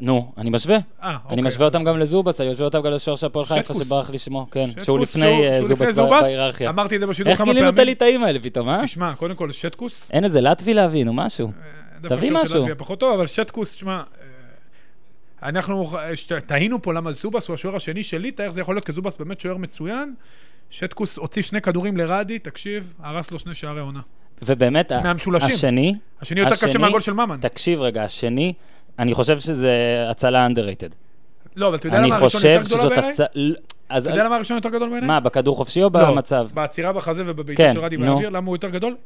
נו, אני משווה. אה, אני אוקיי, משווה אותם גם לזובס, אני משווה אותם גם לשוער של הפועל חיפה. שברח לי שמו, כן. שהוא לפני אה, זובס בהיררכיה. אמרתי את זה בשידור איך כמה גילינו את פעמים. הליטאים האלה פתאום, אה? תשמע, קודם כל שטקוס, אין איזה לטבי להבין, או משהו. דווקא תביא של משהו. לטביה פחות טוב, אבל שטקוס, תשמע, אה, אנחנו אה, תהינו פה למה זובס הוא השוער השני שלי, תאר איך זה יכול להיות, כי זובס באמת שוער מצוין. שטקוס הוציא שני כדורים לרדי, תקשיב, הרס לו שני שערי עונה. ובאמת, מהמשולשים. השני, השני יותר קשה מהגול של ממן. תקשיב רגע, השני, אני חושב שזה הצלה underrated. לא, אבל אתה יודע למה הראשון יותר שזאת בעיניי? הצלה... אז אתה יודע למה הראשון יותר גדול בעיניי? מה, בכדור חופשי או לא, במצב? בעצירה בחזה ובבעיטה כן, של רדי. באוויר, למה הוא יותר גדול?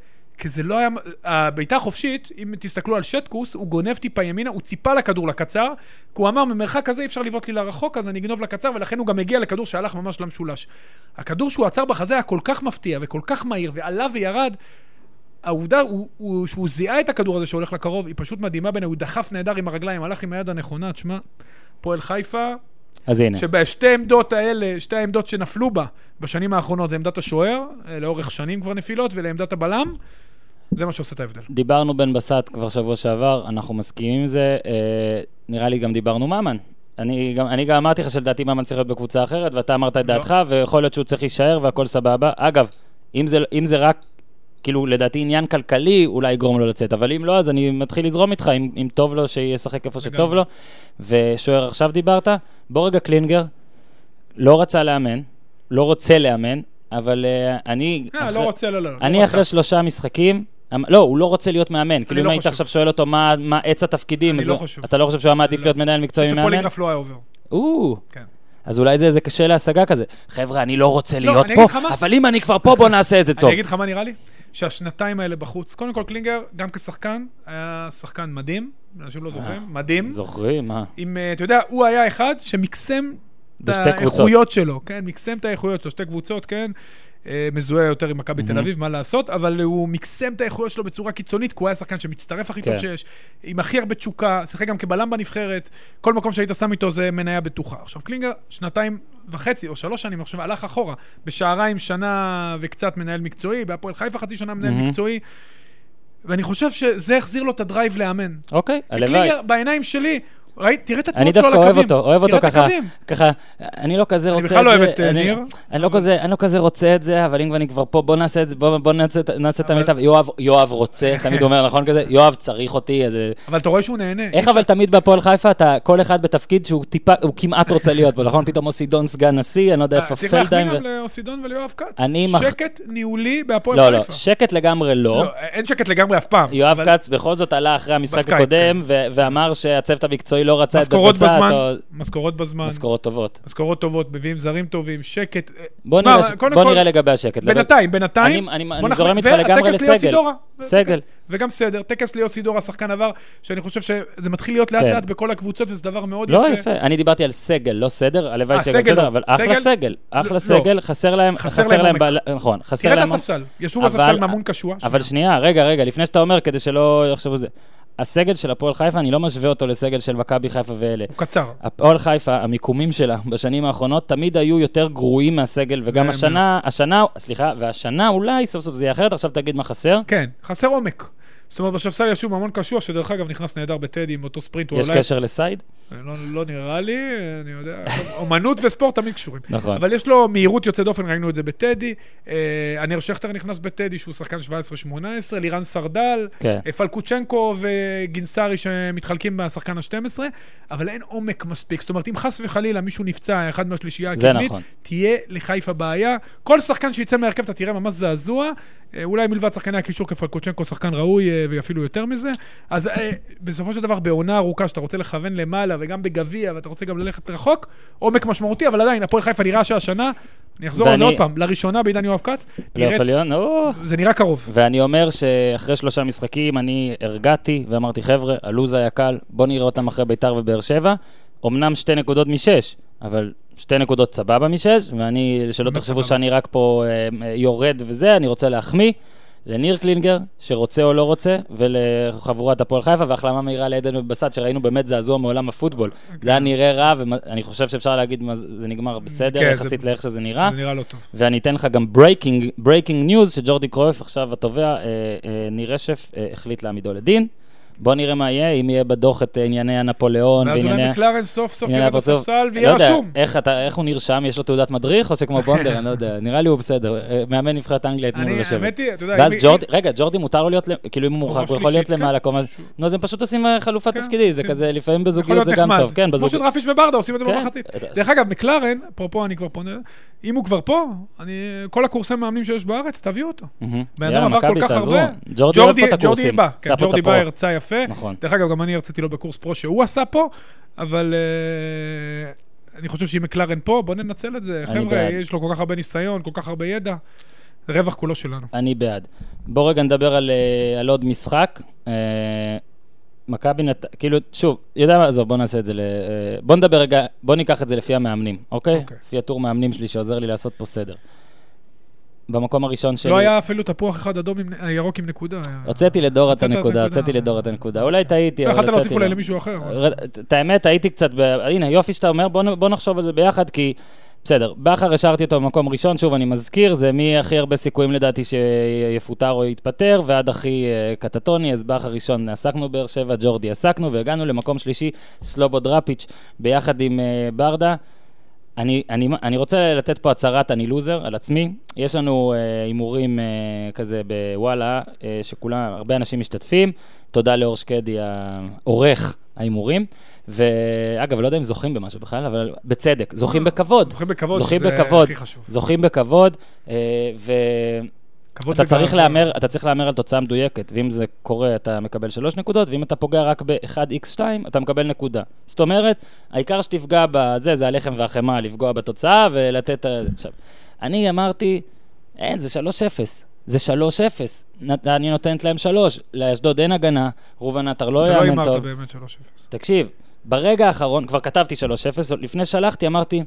כי זה לא היה... הבעיטה החופשית, אם תסתכלו על שטקוס, הוא גונב טיפה ימינה, הוא ציפה לכדור לקצר, כי הוא אמר, ממרחק כזה אי אפשר לבעוט לי לרחוק, אז אני אגנוב לקצר, ולכן הוא גם הגיע לכדור שהלך ממש למשולש. הכדור שהוא עצר בחזה היה כל כך מפתיע וכל כך מהיר, ועלה וירד. העובדה הוא, הוא, שהוא זיהה את הכדור הזה שהולך לקרוב, היא פשוט מדהימה בעיניי, הוא דחף נהדר עם הרגליים, הלך עם היד הנכונה, תשמע, פועל חיפה, אז הנה. שבשתי העמדות האלה, שתי העמדות שנפלו בה בשנים האחרונות, זה עמדת השוער, לאורך שנים כבר נפילות, ולעמדת הבלם, זה מה שעושה את ההבדל. דיברנו בן בסט כבר שבוע שעבר, אנחנו מסכימים עם זה, אה, נראה לי גם דיברנו ממן. אני גם, אני גם אמרתי לך שלדעתי ממן צריך להיות בקבוצה אחרת, ואתה אמרת את לא. דעתך, ויכול להיות שהוא צריך להישאר והכל סבבה. אגב, אם זה, אם זה רק, כאילו, לדעתי עניין כלכלי, אולי יגרום לו לצאת, אבל אם לא, אז אני מתחיל לזרום איתך, אם, אם טוב לו, שישחק איפה שטוב לגמרי. לו. ושוער, עכשיו דיברת, בוא רגע קלינגר, לא רצה לאמן, לא רוצה לאמן, אבל uh, אני... אה, אחרי- לא רוצה, לא, לא. לא אני רצה. אחרי שלושה משחקים, לא, הוא לא רוצה להיות מאמן. כאילו, אם לא היית. עכשיו שואל אותו מה עץ התפקידים, לא. אתה לא חושב שהוא היה מעדיף. להיות מנהל מקצועי ממאמן? שפוליגרף לא היה עובר. כן. אז אולי זה קשה להשגה כזה. חבר'ה, אני לא רוצה לא, להיות פה. אבל אם אני כבר פה, בוא נעשה את זה טוב. אני אגיד לך מה נראה לי? שהשנתיים האלה בחוץ, קודם כל קלינגר, גם כשחקן, היה שחקן מדהים, אנשים לא זוכרים, מדהים. זוכרים, מה? עם, אה, אתה יודע, הוא היה אחד שמקסם את. האיכויות שלו, כן? מקסם את האיכויות שלו, שתי קבוצות, כן? אה, מזוהה יותר עם מכבי תל. אביב, מה לעשות, אבל הוא מקסם את האיכויות שלו בצורה קיצונית, כי הוא היה שחקן שמצטרף הכי טוב כן. שיש, עם הכי הרבה תשוקה, שיחק גם כבלם בנבחרת, כל מקום שהיית שם איתו זה מניה בטוחה. עכשיו קלינגר, שנתיים וחצי או שלוש שנים, עכשיו הלך אחורה, בשעריים שנה וקצת מנהל מקצועי, בהפועל חיפה חצי שנה מנהל. מקצועי, ואני חושב שזה החזיר לו את ה drive לאמן. אוקיי, כי הלוואי. קלינגר, בעיניים שלי, ראית, תראה את אני התנועות שלו על דווקא הקווים. אוהב אותו, אוהב אותו תראה את ככה. ככה, אני לא כזה רוצה את זה. בכלל לא אוהב את, אה, אני- ניר. אני לא כזה, אני לא כזה רוצה את זה, אבל אם אני כבר פה, בוא נעשה את זה, בוא נעשה את- המיטב. יואב- רוצה, תמיד אומר, נכון כזה? יואב צריך אותי, איזה... אבל אתה רואה שהוא נהנה. איך אבל תמיד בהפועל חיפה, אתה כל אחד בתפקיד שהוא טיפה, הוא כמעט רוצה להיות בו, נכון? פתאום אוסידון סגן נשיא, אני לא יודע איפה אה, צריך להחמיא. גם לאוסידון וליואב כץ. אני שקט ניהולי בהפועל לא, לא, חיפה. שקט לגמרי לא. לא, אין שקט לגמרי אף פעם. יואב אבל כץ בכל זאת עלה אחרי המשחק בסקייפ, הקודם, ו- ואמר שהצוות המקצועי לא רצה את משכורות בן בסט, בזמן, או- משכורות בזמן, משכורות טובות. משכורות טובות, מביאים זרים טובים, שקט. אה, בוא נראה ש- בוא כל, נראה לגבי השקט. בינתיים, בינתיים. אני- אני- אני זורם איתך לגמרי לסגל. סגל. וגם סדר, טקס ליוסי דורה, שחקן עבר, שאני חושב שזה מתחיל להיות לאט כן. לאט בכל הקבוצות, וזה דבר מאוד לא יפה. יפה, אני דיברתי על סגל, לא סדר, הלוואי אה, שגם סגל סדר, לא. אבל אחלה סגל- אחלה לא. סגל, חסר להם, חסר להם להם, נכון, חסר תראה את להם, הספסל, ישבו בספסל מאמון קשוח. אבל שנייה, רגע, רגע, לפני שאתה אומר, כדי שלא יחשבו זה. הסגל של הפועל חיפה, אני לא משווה אותו לסגל של מכבי חיפה ואלה. הוא קצר. הפועל חיפה, המיקומים שלה בשנים האחרונות תמיד היו יותר גרועים מהסגל, וגם. השנה, השנה, סליחה, והשנה אולי סוף סוף זה יהיה אחרת, עכשיו תגיד מה חסר. כן, חסר עומק. זאת אומרת, בספסל ישוב המון קשוח, שדרך אגב נכנס נהדר בטדי עם אותו ספרינט. יש אולי- קשר לסייד? לא, לא נראה לי, אני יודע, אומנות וספורט תמיד קשורים. נכון. אבל יש לו מהירות יוצאת דופן, ראינו את זה בטדי. אה, הנר שכטר נכנס בטדי, שהוא שחקן 17-18, לירן סרדל, כן. אה, פלקוצ'נקו וגינסארי שמתחלקים בשחקן ה-12, אבל אין עומק מספיק. זאת אומרת, אם חס וחלילה מישהו נפצע, אחד מהשלישייה הקדמית, נכון. תהיה לחיפה בעיה. כל שחקן שיצא מהרכב, אתה תראה ממש זעזוע. אה, אולי מלבד שחקני הקישור כפלקוצ'נקו, שחקן ראוי אה, ואפילו יותר מזה. אז אה, בסופו של דבר, בעונה ארוכה, שאתה רוצה לכוון למעלה וגם בגביע, ואתה רוצה גם ללכת רחוק, עומק משמעותי, אבל עדיין, הפועל חיפה נראה שהשנה, אני אחזור על זה ואני- עוד פעם, לראשונה בעידן יואב כץ, פלייאוף נראית- עליון? או. זה נראה קרוב. ואני אומר שאחרי שלושה משחקים אני הרגעתי ואמרתי, חבר'ה, הלו"ז היה קל, בואו נראה אותם אחרי ביתר ובאר שבע. אמנם שתי נקודות משש, אבל שתי נקודות סבבה משש, ואני, שלא תחשבו. שאני רק פה אה, אה, יורד וזה, אני רוצה להחמיא לניר קלינגר, שרוצה או לא רוצה, ולחבורת הפועל חיפה, והחלמה מהירה לעדן ובסט, שראינו באמת זעזוע מעולם הפוטבול. זה היה נראה רע, ואני חושב שאפשר להגיד, מה זה נגמר בסדר, כן, יחסית זה- לאיך שזה נראה. זה נראה לא טוב. ואני אתן לך גם breaking news, שג'ורדי קרויף, עכשיו התובע, אה, אה, ניר רשף, אה, החליט להעמידו לדין. בוא נראה מה יהיה, אם יהיה בדוח את ענייני הנפוליאון ואז אולי. מקלרן סוף סוף. בספסל לא ויהיה יודע, רשום. איך, הוא נרשם? יש לו תעודת מדריך, או שכמו בונדר, אני לא יודע. נראה לי הוא בסדר. אה, מאמן נבחרת אנגליה אתמול אני, לשבת. האמת היא, אתה יודע, ואז ג'ורדי, רגע, ג'ורדי מותר לו להיות, כאילו אם הוא מורחק, הוא יכול להיות למעלה. קומה... ש- נו, אז הם פשוט עושים אה, חלופת כן, תפקידי, זה כזה, לפעמים בזוגיות זה גם. טוב. כן, כמו בזוגיות. שדרפיש וברדה עושים את זה כן. במחצית. דרך אגב, מקלרן, אפרופו אני כבר פונה, אם הוא כבר פה, כל הקורסי מאמנים שיש בארץ, תביאו אותו. בן אדם עבר כל כך. הרבה. ג'ורדי. בא, כן, עשה יפה. נכון. דרך אגב, גם אני הרציתי לו בקורס פרו שהוא עשה פה, אבל אה, אני חושב שאם מקלרן פה, בוא ננצל את זה. חבר'ה, בעד. יש לו כל כך הרבה ניסיון, כל כך הרבה ידע. רווח כולו שלנו. אני בעד. בוא רגע נדבר על, אה, על עוד משחק. אה, מכבי נת... כאילו, שוב, יודע מה, עזוב, בוא נעשה את זה ל... בוא נדבר רגע, בוא ניקח את זה לפי המאמנים, אוקיי? אוקיי. לפי הטור מאמנים שלי שעוזר לי לעשות פה סדר. במקום הראשון שלי... לא היה אפילו תפוח אחד אדום עם ירוק עם נקודה. הוצאתי לדור את הנקודה. הוצאתי לדור את הנקודה. אולי טעיתי, לא אבל יכולת הוצאתי להוסיף אולי לו. למישהו אחר. את האמת, הייתי קצת. הנה, יופי שאתה אומר, בוא, נחשוב על זה ביחד, כי בסדר, בכר השארתי אותו במקום ראשון, שוב, אני מזכיר, זה מי הכי הרבה סיכויים לדעתי שיפוטר או יתפטר, ועד הכי uh, קטטוני, אז בכר ראשון עסקנו באר שבע, ג'ורדי עסקנו, והגענו למקום שלישי, סלובוד רפיץ', ביחד עם uh, ברדה. אני, אני, אני רוצה לתת פה הצהרת אני לוזר על עצמי. יש לנו אה, הימורים אה, כזה בוואלה, אה, שכולם, הרבה אנשים משתתפים. תודה לאור שקדי, העורך ההימורים. ואגב, לא יודע אם זוכים במשהו בכלל, אבל בצדק, זוכים בכבוד. זוכים בכבוד, זוכים שזה בכבוד. הכי חשוב. זוכים בכבוד, אה, כבוד ואתה צריך. להמר, אתה צריך להמר על תוצאה מדויקת, ואם זה קורה אתה מקבל שלוש נקודות, ואם אתה פוגע רק ב-1x2 אתה מקבל נקודה. זאת אומרת, העיקר שתפגע בזה, זה הלחם והחמאה, לפגוע בתוצאה ולתת... ה- עכשיו, אני אמרתי, אין, זה 3-0. זה 3-0. נת- אני נותנת להם 3. לאשדוד אין הגנה, ראובן עטר לא אתה לא יאמן טוב. הימרת באמת 3-0. תקשיב, ברגע האחרון, כבר כתבתי 3-0, לפני שלחתי אמרתי,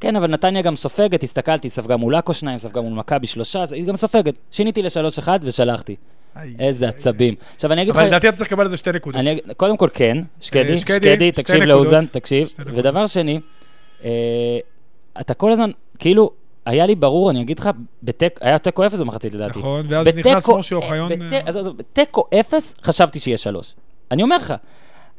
כן, אבל נתניה גם סופגת, הסתכלתי, ספגה מול עכו שניים, ספגה מול מכבי שלושה, היא גם סופגת. שיניתי ל-3-1 ושלחתי. איי, איזה עצבים. עכשיו אני אגיד לך... אבל לדעתי אתה צריך לקבל על זה שתי נקודות. קודם כל כן, שקדי, אה, שקדי, שקדי, תקשיב. לאוזן, תקשיב. ודבר שני, אה, אתה כל הזמן, כאילו, היה לי ברור, אני אגיד לך, בתק, היה תיקו אפס במחצית לדעתי. נכון, ואז נכנס משה אוחיון. אה, עזוב, בתיקו אפס, חשבתי שיהיה שלוש. אני אומר לך,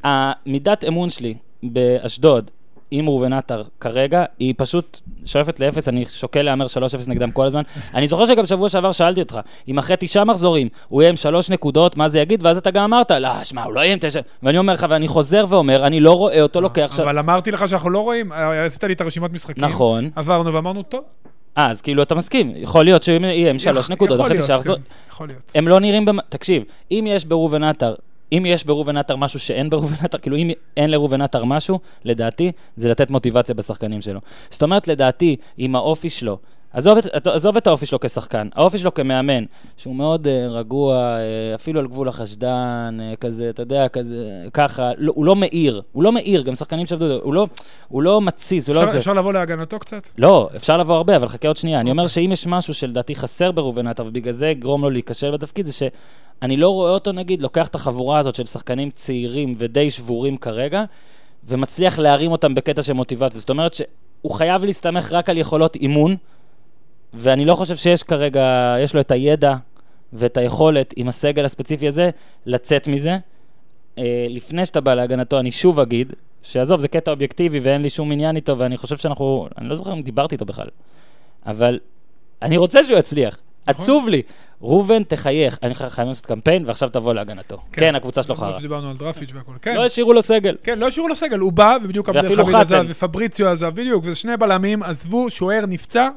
המידת אמון שלי באשדוד עם ראובן עטר כרגע, היא פשוט שואפת לאפס, אני שוקל להמר 3-0 נגדם כל הזמן. אני זוכר שגם שבוע שעבר שאלתי אותך, אם אחרי תשעה מחזורים הוא יהיה עם שלוש נקודות, מה זה יגיד? ואז אתה גם אמרת, לא, שמע, הוא לא יהיה עם תשע... ואני אומר לך, ואני חוזר ואומר, אני לא רואה אותו לוקח... ש- אבל אמרתי לך שאנחנו לא רואים, אה, עשית לי את הרשימת משחקים. נכון. עברנו ואמרנו, טוב. אה, אז כאילו אתה מסכים, יכול להיות שהוא יהיה עם שלוש נקודות אחרי תשעה מחזורים. כן, יכול להיות. הם לא נראים. תקשיב, אם יש בראובן עטר, אם יש בראובן עטר משהו שאין בראובן עטר, כאילו אם אין לראובן עטר משהו, לדעתי, זה לתת מוטיבציה בשחקנים שלו. זאת אומרת, לדעתי, עם האופי שלו, עזוב את, עזוב את האופי שלו כשחקן, האופי שלו כמאמן, שהוא מאוד uh, רגוע, uh, אפילו על גבול החשדן, uh, כזה, אתה יודע, כזה, ככה, לא, הוא לא מאיר, הוא לא מאיר, גם שחקנים שעבדו, הוא לא, הוא לא מתסיס, הוא לא זה. אפשר לבוא להגנתו קצת? לא, אפשר לבוא הרבה, אבל חכה עוד שנייה. אני אומר שאם יש משהו שלדעתי חסר בראובן עטר, ובגלל זה יגרום לו להיכשל בתפקיד, זה שאני לא רואה אותו, נגיד, לוקח את החבורה הזאת של שחקנים צעירים ודי שבורים כרגע, ומצליח להרים אותם בקטע של מוטיבציה. זאת אומרת שהוא חייב להסתמך רק על יכולות אימון, ואני לא חושב שיש כרגע, יש לו את הידע ואת היכולת עם הסגל הספציפי הזה לצאת מזה. אה, לפני שאתה בא להגנתו, אני שוב אגיד, שעזוב, זה קטע אובייקטיבי ואין לי שום עניין איתו, ואני חושב שאנחנו, אני לא זוכר אם דיברתי איתו בכלל, אבל אני רוצה שהוא יצליח. נכון. עצוב לי. ראובן, תחייך. אני חי- חייב לעשות קמפיין, ועכשיו תבוא להגנתו. כן, הקבוצה שלו חרא. שדיברנו על דרפיץ' והכל. כן. לא השאירו לו סגל. כן, לא השאירו לו סגל, הוא בא, ובדיוק ואפילו חביב עזב. ופבריציו עזב, בדיוק, וזה שני בלמים, עזבו, שוער נפצע.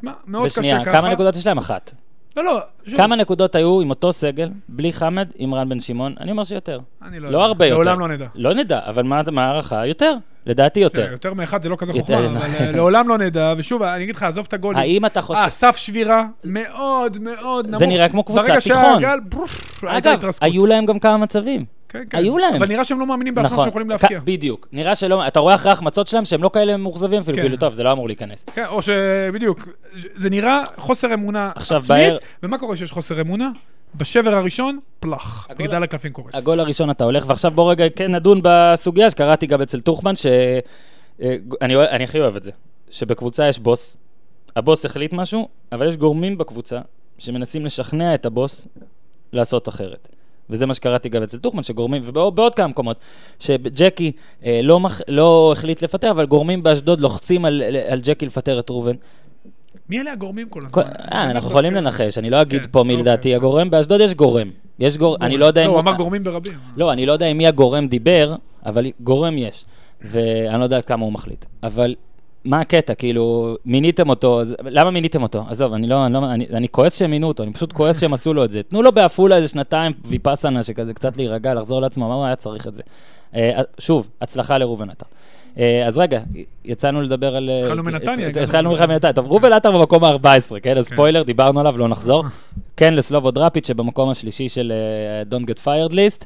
שמע, מאוד קשה ושנייה, ככה. כמה נקודות יש להם? אחת. לא, לא, שוב, כמה נקודות היו עם אותו סגל, בלי חמד, עם רן בן שמעון? אני אומר שיותר. אני לא לא יודע. הרבה יותר. לעולם לא נדע. לא נדע, אבל מה מה ההערכה? יותר. לדעתי יותר. כן, יותר מאחד זה לא כזה חוכמה, אבל נכון. אה, לעולם לא נדע, ושוב, אני אגיד לך, עזוב את הגולים. האם אתה חושב... אה, סף שבירה מאוד מאוד נמוך. זה נראה כמו קבוצת ברגע תיכון. שהגל, ברוף, הייתה אגב. היו להם גם כמה מצבים. כן, כן. היו להם. אבל נראה שהם לא מאמינים בעצמם שהם יכולים להפקיע. בדיוק. נראה שלא, אתה רואה אחרי ההחמצות שלהם שהם לא כאלה מאוכזבים אפילו, כן. כאילו, טוב, זה לא אמור להיכנס. כן, או שבדיוק, זה נראה חוסר אמונה עצמית, ומה קורה כשיש חוסר אמונה? בשבר הראשון, פלח, מגדל הקלפים קורס. הגול הראשון אתה הולך, ועכשיו בוא רגע כן נדון בסוגיה שקראתי גם אצל טוחמן, שאני אני הכי אוהב את זה, שבקבוצה יש בוס, הבוס החליט משהו, אבל יש גורמים בקבוצה שמנסים לשכנע את הבוס לעשות אחרת. וזה מה שקראתי גם אצל טוחמן, שגורמים, ובעוד כמה מקומות, שג'קי אה, לא, מח, לא החליט לפטר, אבל גורמים באשדוד לוחצים על, על ג'קי לפטר את ראובן. מי אלה הגורמים כל הזמן? אה, אנחנו יכולים לנחש, אני לא אגיד כן, פה מי אוקיי, לדעתי בסדר. הגורם, באשדוד יש גורם. יש גור... אני לא יודע אם... לא, הוא אמר גורמים ברבים. לא, אני לא יודע אם מי הגורם דיבר, אבל גורם יש. ואני לא יודע כמה הוא מחליט. אבל מה הקטע? כאילו, מיניתם אותו, אז למה מיניתם אותו? עזוב, אני לא, אני, לא, אני, אני כועס שהם מינו אותו, אני פשוט כועס שהם עשו לו את זה. תנו לו בעפולה איזה שנתיים ויפאסנה, שכזה קצת להירגע, לחזור לעצמו, מה הוא היה צריך את זה? אה, שוב, הצלחה לראובן עטר. אה, אז רגע, יצאנו לדבר על... אה, התחלנו מנתניה, התחלנו לנתניה. מנתניה. טוב, ראובן עטר במקום ה-14, כן? אז כן. ספוילר, דיברנו עליו, לא נחזור. כן לסלובו דראפיץ' שבמקום השלישי של אה, Don't Get Fired List.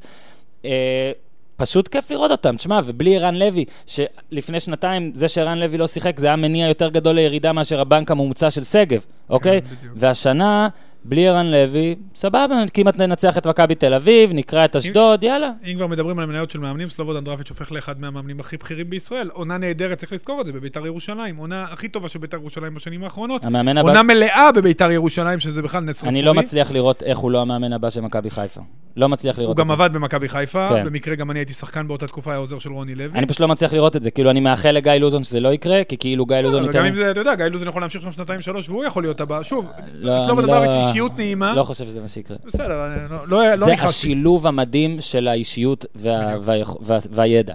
פשוט כיף לראות אותם. תשמע, ובלי ערן לוי, שלפני שנתיים זה שערן לוי לא שיחק, זה היה מניע יותר גדול לירידה מאשר הבנק הממוצע של שגב, אוקיי? בדיוק. והשנה, בלי ערן לוי, סבבה, כמעט ננצח את מכבי תל אביב, נקרא את אשדוד, יאללה. אם כבר מדברים על מניות של מאמנים, סלובודן דרפיץ' הופך לאחד מהמאמנים הכי בכירים בישראל. עונה נהדרת, צריך לזכור את זה, בביתר ירושלים. עונה הכי טובה של ביתר ירושלים בשנים האחרונות. המאמן הבא... עונה מלאה בביתר ירושלים, שזה בכלל נס רפואי. אני לא מצליח לראות איך הוא לא המאמן הבא של מכבי חיפה. לא מצליח לראות הוא את גם זה. עבד במכבי חיפה, כן. במקרה גם אני הייתי שחקן באותה תקופה, היה עוזר של רוני לוי. אני פשוט לא מצליח לראות את זה. כאילו, אני מאחל לגיא לוזון שזה לא יקרה, כי כאילו גיא לוזון אבל ייתן... גם אם זה, אתה יודע, גיא לוזון יכול להמשיך שם שנתיים שלוש, והוא יכול להיות הבא. שוב, לא, סלובודן לא- דרפיץ' אישיות נעימה. לא חושב שזה מה שיקרה. בסדר, לא- לא לא זה נכנסתי. השילוב המדהים של האישיות והידע.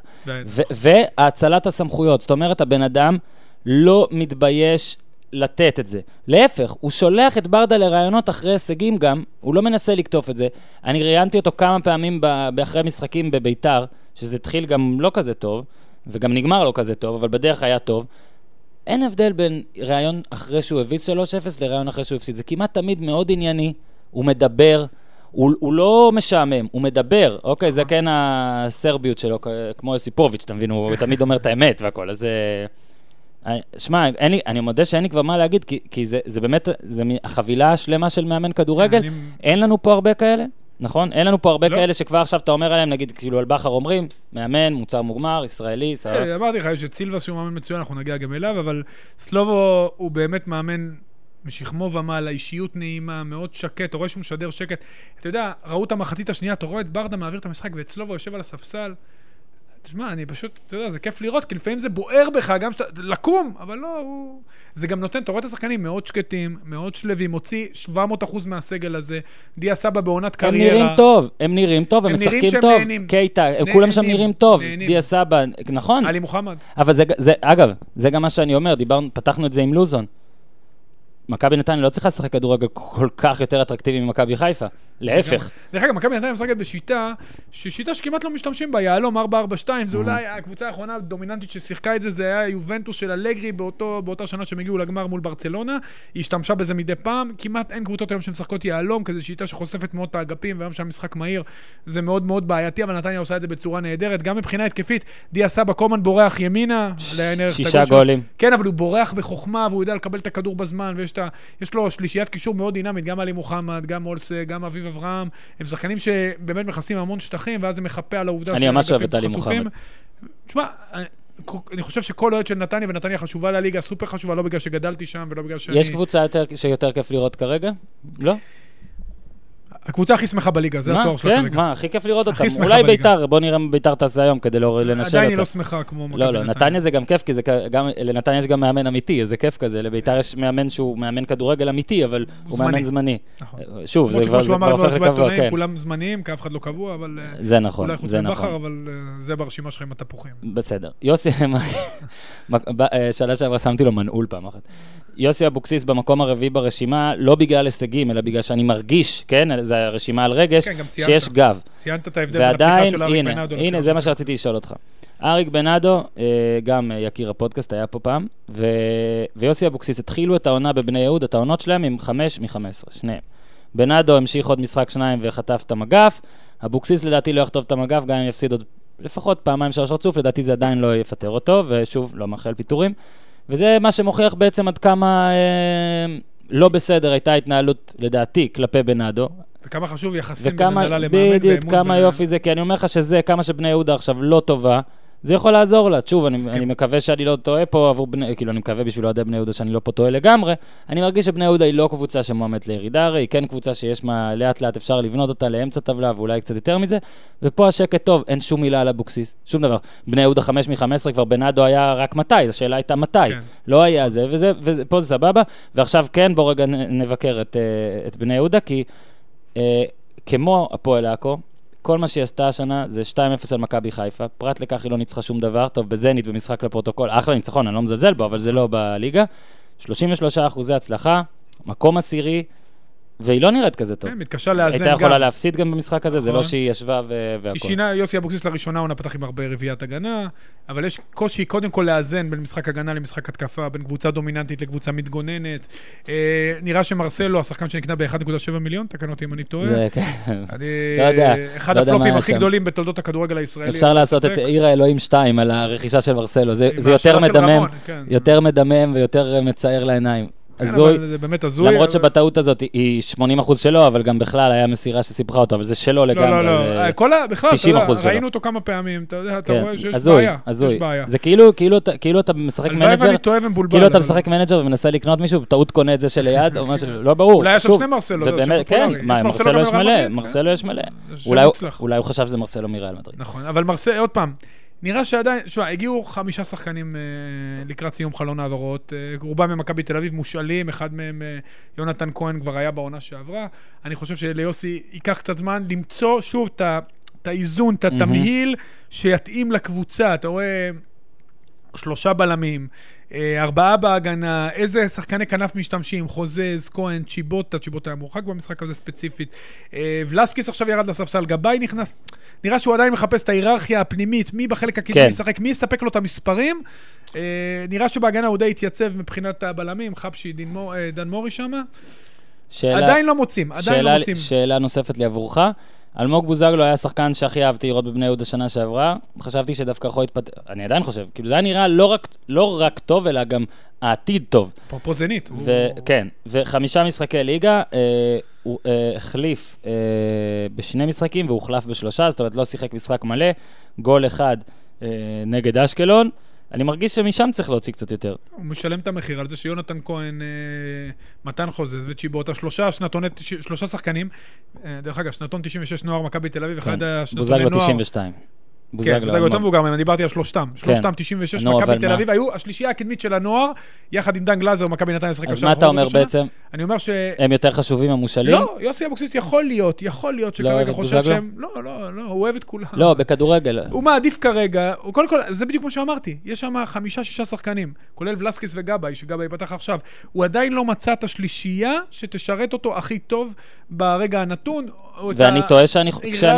והאצלת הסמכויות. זאת אומרת, הבן אדם לא מתבייש לתת את זה. להפך, הוא שולח את ברדה לראיונות אחרי הישגים גם, הוא לא מנסה לקטוף את זה. אני ראיינתי אותו כמה פעמים באחרי משחקים בביתר, שזה התחיל גם לא כזה טוב, וגם נגמר לא כזה טוב, אבל בדרך היה טוב. אין הבדל בין ראיון אחרי שהוא הביס 3-0 לראיון אחרי שהוא הפסיד. זה כמעט תמיד מאוד ענייני, הוא מדבר, הוא, הוא לא משעמם, הוא מדבר, אוקיי? זה כן הסרביות שלו, כמו יוסיפוביץ', אתה מבין? הוא תמיד אומר את האמת והכל, אז... אה, אני- שמע, לי, אני מודה שאין לי כבר מה להגיד, כי, כי זה, זה באמת, זה החבילה השלמה של מאמן כדורגל. אני- אין לנו פה הרבה כאלה, נכון? אין לנו פה הרבה לא. כאלה שכבר עכשיו אתה אומר עליהם, נגיד, כאילו על בכר אומרים, מאמן, מוצר מוגמר, ישראלי, סבבה. אה, אמרתי לך, יש את סילבס שהוא מאמן מצוין, אנחנו נגיע גם אליו, אבל סלובו הוא באמת מאמן משכמו ומעלה, אישיות נעימה, מאוד שקט, אתה רואה שהוא משדר שקט. אתה יודע, ראו את המחצית השנייה, אתה רואה את ברדה מעביר את המשחק ואת סלובו יושב על הספסל. תשמע, אני פשוט, אתה יודע, זה כיף לראות, כי לפעמים זה בוער בך, גם שאתה, לקום, אבל לא, הוא... זה גם נותן, אתה רואה את השחקנים מאוד שקטים, מאוד שלווים, מוציא 700% מהסגל הזה, דיה סבא בעונת הם קריירה. נראים טוב, הם נראים טוב, הם הם משחקים טוב. נהנים. קייטה, הם נהנים, כולם שם נראים טוב. נהנים. דיה סבא, נכון. עלי מוחמד. אבל זה, זה, אגב, זה גם מה שאני אומר, דיברנו, פתחנו את זה עם לוזון. מכבי נתניה לא צריכה לשחק כדורגל כל כך יותר אטרקטיבי ממכבי חיפה. להפך. דרך אגב, מכבי נתניה משחקת בשיטה, ששיטה שכמעט לא משתמשים בה, יהלום 4-4-2, זה Mm-hmm. אולי הקבוצה האחרונה הדומיננטית ששיחקה את זה, זה היה יובנטוס של אלגרי באותה שנה שהם הגיעו לגמר מול ברצלונה, היא השתמשה בזה מדי פעם, כמעט אין קבוצות היום שמשחקות יהלום, כזה שיטה שחושפת מאוד את האגפים, והיום שהמשחק מהיר, זה מאוד מאוד בעייתי, אבל נתניה עושה את זה בצורה נהדרת, גם מבחינה התקפית, דיה סבא קומן בורח ימינה, שישה. גולים. כן, אבל הוא בורח בחוכמה, והוא יודע לקבל את הכדור בזמן, ויש את ה... יש לו שלישיית קישור מאוד דינמית, גם עלי מוחמד, גם אולסה, גם אביב אברהם. הם שחקנים שבאמת מכסים המון שטחים, ואז זה מחפה על העובדה אני ממש אוהב את עלי. מוחמד. תשמע, אני- אני חושב שכל אוהד של נתניה, ונתניה חשובה לליגה, סופר חשובה, לא בגלל שגדלתי שם ולא בגלל שאני... יש קבוצה יותר, שיותר כיף לראות כרגע? לא? הקבוצה הכי שמחה בליגה, זה? התואר שלה כן, כרגע. מה, הכי כיף לראות אותם. אולי. ביתר, בוא נראה מה ביתר תעשה היום כדי לא לנשל אותה. עדיין היא לא שמחה כמו מכבי לא, לא, נתניה זה גם כיף, כי זה לנתניה יש גם מאמן אמיתי, איזה כיף כזה. לביתר יש מאמן שהוא מאמן כדורגל אמיתי, אבל הוא. מאמן זמני. נכון. שוב, זה כבר זה לנו הופך לקבוע, כן. כולם זמניים, כי אף אחד לא קבוע, אבל אה, זה נכון, אולי חוץ זה מבכר, נכון. אבל אה, זה ברשימה שלך עם התפוחים. בסדר. יוסי, אה, שנה שעברה שמתי לו מנעול פעם אחת. יוסי אבוקסיס במקום הרביעי ברשימה, לא בגלל הישגים, אלא בגלל שאני מרגיש, כן, זה הרשימה על רגש, כן, ציינת. שיש גב. ציינת את ההבדל בין הפתיחה ועדיין, של אריק הנה, בנאדו. הנה, זה מה שרציתי לשאול אותך. אריק בנאדו, אה, גם אה, יקיר הפודקאסט, היה פה פעם, ו... ויוסי אבוקסיס התחילו את העונה בבני יהודה, את העונות שלהם עם חמש מ-15, שניהם. בנאדו המשיך עוד משחק שניים וחטף את המגף, אבוקסיס לדעתי לא יחטוף את המגף, גם אם יפסיד עוד לפחות פעמיים שלוש רצוף, לדעתי זה עדיין לא יפטר אותו, ושוב, לא מאחל פיטורים. וזה מה שמוכיח בעצם עד כמה אה, לא בסדר הייתה ההתנהלות, לדעתי, כלפי בנאדו. וכמה חשוב יחסים בין וכמה, הנהלה למאמן בדיוק, ואמון כמה בין- יופי זה, כי אני אומר לך שזה, כמה שבני יהודה עכשיו לא טובה, זה יכול לעזור לה. שוב, אני. אני מקווה שאני לא טועה פה עבור בני, כאילו, אני מקווה בשביל אוהדי בני יהודה שאני לא פה טועה לגמרי. אני מרגיש שבני יהודה היא לא קבוצה שמועמדת לירידה, הרי היא כן קבוצה שיש מה, לאט לאט אפשר לבנות אותה לאמצע טבלה ואולי קצת יותר מזה, ופה השקט טוב, אין שום מילה על אבוקסיס, שום דבר. בני יהודה 5 מ-15 כבר בנאדו היה רק מתי, השאלה הייתה מתי. כן. לא היה זה, וזה, וזה, פה זה סבבה. ועכשיו כן, בואו רגע נבקר את, אה, את בני יהודה, כי כמו הפועל עכו, כל מה שהיא עשתה השנה זה 2-0 על מכבי חיפה. פרט לכך היא לא ניצחה שום דבר. טוב, בזנית במשחק לפרוטוקול, אחלה ניצחון, אני לא מזלזל בו, אבל זה לא בליגה. 33 אחוזי הצלחה, מקום עשירי, והיא לא נראית כזה טוב. כן, מתקשה לאזן הייתה גם. יכולה להפסיד גם במשחק הזה, זה לא נכון. שהיא ישבה ו- היא. שינה, יוסי אבוקסיס לראשונה עונה פתח עם הרבה רביעיית הגנה, אבל יש קושי קודם כל לאזן בין משחק הגנה למשחק התקפה, בין קבוצה דומיננטית לקבוצה מתגוננת. אה, נראה שמרסלו, השחקן שנקנה ב-1.7 מיליון, תקן אותי אם אני טועה. זה, כן. אני, לא יודע, אחד לא הפלופים הכי. גדולים בתולדות הכדורגל הישראלי. אפשר אין לעשות את. עיר האלוהים 2 על הרכישה של מרסלו, זה, יותר מדמם, כן. יותר מדמם ויותר אה, מצער לעיניים. כן, הזוי, אבל זה באמת הזוי. למרות אבל- שבטעות הזאת היא 80% שלו, אבל גם בכלל היה מסירה שסיפחה אותו, אבל זה שלו לא, לגמרי. לא, לא, אה, כל ה... בכלל, אתה 90% יודע, שלו. ראינו אותו כמה פעמים, אתה יודע, אתה כן, רואה שיש הזוי, בעיה. הזוי. בעיה. זה כאילו, כאילו, אתה- כאילו אתה משחק מנג'ר, ואני טועה ומבולבל. כאילו אתה אבל- משחק מנג'ר ומנסה לקנות מישהו, בטעות קונה את זה שליד או משהו, לא ברור. אולי יש עוד שני מרסלו, ובאמת, כן. מה, מרסלו יש מלא, כן. מרסלו יש מלא. שם אולי הוא- חשב שזה מרסלו מריאל מדריד. נכון, אבל מרסל, עוד פעם, נראה שעדיין, שמע, הגיעו חמישה שחקנים אה, לקראת סיום חלון העברות, אה, רובם ממכבי תל אביב מושאלים, אחד מהם, אה, יונתן כהן, כבר היה בעונה שעברה. אני חושב שליוסי ייקח קצת זמן למצוא שוב את האיזון, את התמהיל שיתאים לקבוצה. אתה רואה שלושה בלמים, ארבעה בהגנה, איזה שחקני כנף משתמשים, חוזז, כהן, צ'יבוטה, צ'יבוטה היה מורחק במשחק הזה ספציפית. אה, ולסקיס עכשיו ירד לספסל, גבאי נכנס, נראה שהוא עדיין מחפש את ההיררכיה הפנימית, מי בחלק הקדמי כן. ישחק, מי יספק לו את המספרים. אה, נראה שבהגנה הוא די התייצב מבחינת הבלמים, חבשי, דין מור- אה, דן מורי שמה. שאלה- עדיין לא מוצאים, עדיין לא שאלה- מוצאים. שאלה נוספת לי עבורך. אלמוג בוזגלו היה השחקן שהכי אהבתי לראות בבני יהודה שנה שעברה. חשבתי שדווקא יכול להתפתח, אני עדיין חושב, כאילו זה היה נראה לא רק, לא רק טוב, אלא גם העתיד טוב. אפרופו זנית. הוא- וכן, וחמישה משחקי ליגה, אה, הוא אה, החליף אה, בשני משחקים והוחלף בשלושה, זאת אומרת לא שיחק משחק מלא, גול אחד אה, נגד אשקלון. אני מרגיש שמשם צריך להוציא קצת יותר. הוא משלם את המחיר על זה שיונתן כהן, אה, מתן חוזז וצ'יבוטה, שלושה שנתוני, שלושה שחקנים, אה, דרך אגב, שנתון 96 נוער מכבי תל אביב, אחד כן. השנתוני נוער. בוזגלו 92. בוזגלו. כן, בוזגלו יותר מבוגר מהם, דיברתי על שלושתם. כן. שלושתם, 96, לא מכבי תל אביב, היו השלישייה הקדמית של הנוער, יחד עם דן גלאזר, מכבי נתניה לשחק אז מה אתה אומר בעצם? אני אומר ש... הם יותר חשובים, המושאלים? לא, יוסי אבוקסיס יכול להיות, יכול להיות לא שכרגע חושב שהם... לא, לא, לא, הוא אוהב את כולם. לא, בכדורגל. הוא מעדיף כרגע, קודם כל, זה בדיוק מה שאמרתי, יש שם חמישה-שישה שחקנים, כולל ולסקיס וגבאי, שגבאי פתח עכשיו. הוא עדיין לא מצא את השלישייה שתשרת אותו הכי טוב ברגע הנתון. ואני טועה כשאני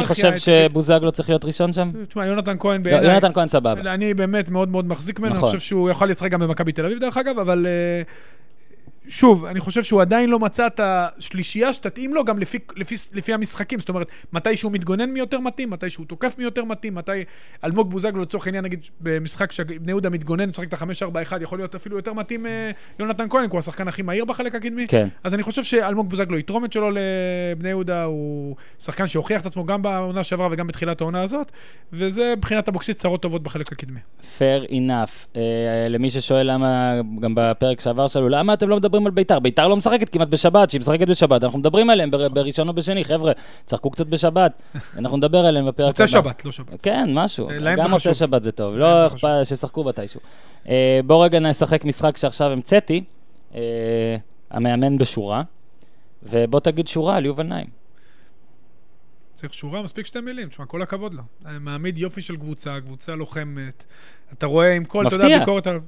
חושב. שבוזגלו צריך להיות ראשון שם? תשמע, יונתן כהן לא, בעיניי... יונתן כהן סבבה. אני באמת מאוד מאוד מחזיק ממנו, נכון. אני חושב שהוא יכול לשחק גם במכבי תל אביב דרך אגב, אבל אה, שוב, אני חושב שהוא עדיין לא מצא את השלישייה שתתאים לו גם לפי, לפי, לפי המשחקים. זאת אומרת, מתי שהוא מתגונן מי יותר מתאים, מתי שהוא תוקף מי יותר מתאים, מתי אלמוג בוזגלו לצורך העניין, נגיד במשחק שבני יהודה מתגונן, משחק את ה-5-4-1, יכול להיות אפילו יותר מתאים אה, יונתן כהן, כי הוא השחקן הכי מהיר בחלק הקדמי. כן. אז אני חושב שאלמוג בוזגלו יתרום את שלו לבני יהודה, הוא שחקן שהוכיח את עצמו גם בעונה שעברה וגם בתחילת העונה הזאת, וזה מבחינת אבוקסיס צרות טובות בחלק הקדמי. fair enough. Uh, למי ששואל למה, גם בפרק שעבר שלו, למה אתם לא מדברים מדברים על ביתר. ביתר לא משחקת כמעט בשבת, שהיא משחקת בשבת, אנחנו מדברים עליהם בר- בראשון או בשני, חבר'ה, צחקו קצת בשבת, אנחנו נדבר עליהם בפרק מוצא הבא. שבת, לא שבת. כן, משהו. אה, גם מוצא. שבת זה טוב, לא אכפת. שישחקו מתישהו. אה, בואו רגע נשחק משחק שעכשיו המצאתי, אה, המאמן בשורה, ובוא תגיד שורה על יובל נעים. צריך שורה, מספיק שתי מילים. תשמע, כל הכבוד לו. אה, מעמיד יופי של קבוצה, קבוצה לוחמת. אתה רואה עם כל, אתה יודע, מפתיע. ביקורת על...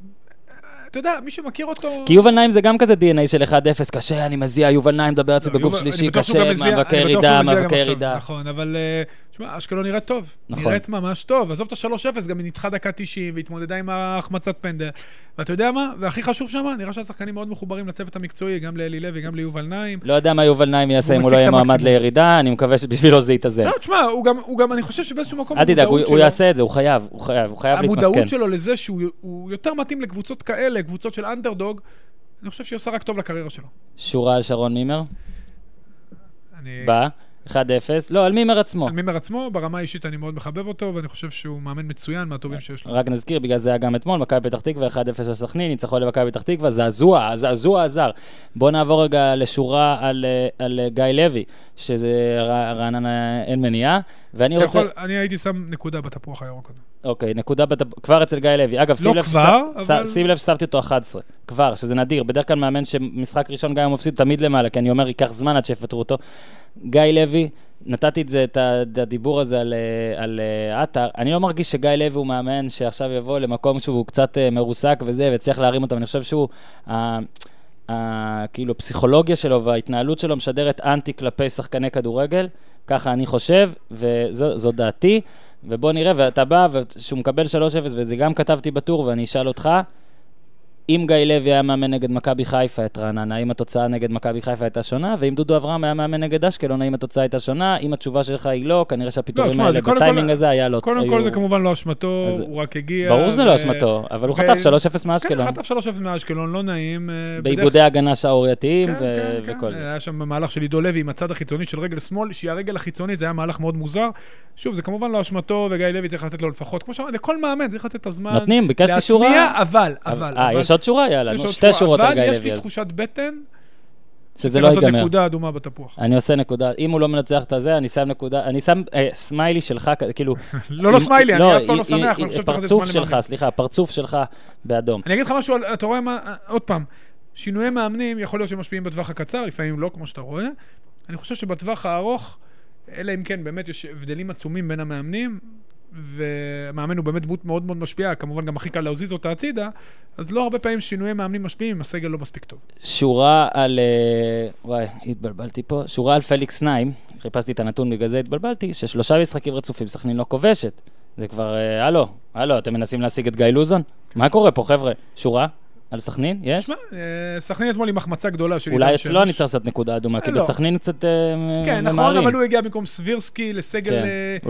אתה יודע, מי שמכיר אותו... כי יובל נעים זה גם כזה DNA של 1-0, קשה, אני מזיע, יובל נעים מדבר זה לא, בגוף שלישי, קשה, מאבקי ירידה, מאבקי ירידה. נכון, אבל אה, תשמע, אשקלון נראית טוב. נכון. נראית ממש טוב. עזוב את ה-3-0, גם היא ניצחה דקה 90 והתמודדה עם ההחמצת פנדל. ואתה יודע מה? והכי חשוב שם, נראה שהשחקנים מאוד מחוברים לצוות המקצועי, גם לאלי לוי, גם ליובל נעים. לא יודע מה יובל נעים יעשה אם הוא לא יהיה מועמד. לירידה, אני מקווה שבשבילו זה יתאזן. לא, תשמע, הוא גם, אני חושב שבאיזשהו מקום, אל תדאג, הוא יעשה את זה, הוא חייב, הוא חייב, הוא חייב להתמסכן. המודעות שלו לזה שהוא הוא יותר מתאים לקבוצות כאלה, קבוצות של אנדרדוג, אני חושב שהיא עושה רק טוב לקריירה שלו. שורה על שרון מימר, אני... בא, 1-0, לא, על מימר עצמו. על מימר עצמו, ברמה האישית אני מאוד מחבב אותו, ואני חושב שהוא מאמן מצוין, מהטובים שיש לו. רק נזכיר, בגלל זה היה גם אתמול, מכבי פתח תקווה, 1-0 לסכנין, ניצחון למכבי פתח תקווה, זעזוע, הזעזוע עזר. בואו נעבור רגע לשורה על, על גיא לוי, שזה רעננה אין מניעה, ואני רוצה... יכול, אני הייתי שם נקודה בתפוח הירוק הזה. אוקיי, נקודה בת... כבר אצל גיא לוי. אגב, שים לא לב, כבר, ש... אבל- שים לב ששמתי אותו 11. כבר, שזה נדיר. בדרך כלל מאמן שמשחק ראשון גם אם מפסיד תמיד למעלה, כי אני אומר, ייקח זמן עד שיפטרו אותו. גיא לוי, נתתי את זה, את הדיבור הזה על, אה, על אה, עטר. אני לא מרגיש שגיא לוי הוא מאמן שעכשיו יבוא למקום שהוא קצת אה, מרוסק וזה, ויצליח להרים אותו. אני חושב שהוא... ה- ה- כאילו, הפסיכולוגיה שלו וההתנהלות שלו משדרת אנטי כלפי שחקני כדורגל, ככה אני חושב, וזו דעתי. ובוא נראה, ואתה בא, ושהוא מקבל 3-0, וזה גם כתבתי בטור, ואני אשאל אותך, אם גיא לוי היה מאמן נגד מכבי חיפה את רעננה, האם התוצאה נגד מכבי חיפה הייתה שונה? ואם דודו אברהם היה מאמן נגד אשקלון, האם התוצאה הייתה שונה? אם התשובה שלך היא לא, כנראה שהפיטורים תשמע, האלה בטיימינג כל- הזה היה לא... קודם היו- כל זה כמובן לא אשמתו, אז- הוא רק הגיע. ברור שזה לא ו- אשמתו, אבל הוא ו- חטף 3-0 כן, מאשקלון. חטף 3-0 מאשקלון, לא נעים. אה, בדרך- באיבודי הגנה שערורייתיים כן, ו- כן, וכל כן. זה. היה שם מהלך של עידו לוי עם הצד החיצוני של רגל שמאל, שהיא הרגל החיצונית, זה היה מהלך מאוד מוזר. שוב, זה כמובן לא אשמתו, וגיא לוי צריך לתת לו לפחות, כמו שאמרתי, לכל מאמן צריך לתת את הזמן. נותנים, ביקשתי שורה. אבל, אבל, אה, אבל- יש עוד שורה? יאללה, יש נו, שתי שורות על אבל גיא יש לוי. לי אז. תחושת בטן, שזה צריך לא לעשות ייגמר. נקודה אדומה בתפוח. אני עושה נקודה, אם הוא לא מנצח את הזה, אני שם נקודה, אני שם אה, סמיילי שלך, כאילו... לא, לא סמיילי, אני אף פעם לא שמח, אני חושב שצריך לתת פרצוף שלך. סליחה, הפרצוף שלך באדום. אני אגיד לך משהו, אתה רואה מה, עוד פעם, שינויי מאמנים, יכול להיות שמשפיעים בטווח הקצר, לפעמים לא, כמו שאתה רואה. אני חושב שבטווח הארוך, אלא אם כן באמת יש הבדלים עצומים בין המאמנים, ומאמן הוא באמת דמות מאוד מאוד משפיעה, כמובן גם הכי קל להזיז אותה הצידה, אז לא הרבה פעמים שינויי מאמנים משפיעים אם הסגל לא מספיק טוב. שורה על... אה, וואי, התבלבלתי פה. שורה על פליקס נעים, חיפשתי את הנתון, בגלל זה התבלבלתי, ששלושה משחקים רצופים סכנין לא כובשת. זה כבר, אה, הלו, הלו, אתם מנסים להשיג את גיא לוזון? מה קורה פה, חבר'ה? שורה על סכנין? יש? תשמע, אה, סכנין אתמול עם החמצה גדולה של אולי אצלו. אני צריך לעשות נקודה אדומה, כי לא. בסכנין קצת אה, כן, נכון, ממהרים. אבל הוא הגיע במקום סבירסקי לסגל כן,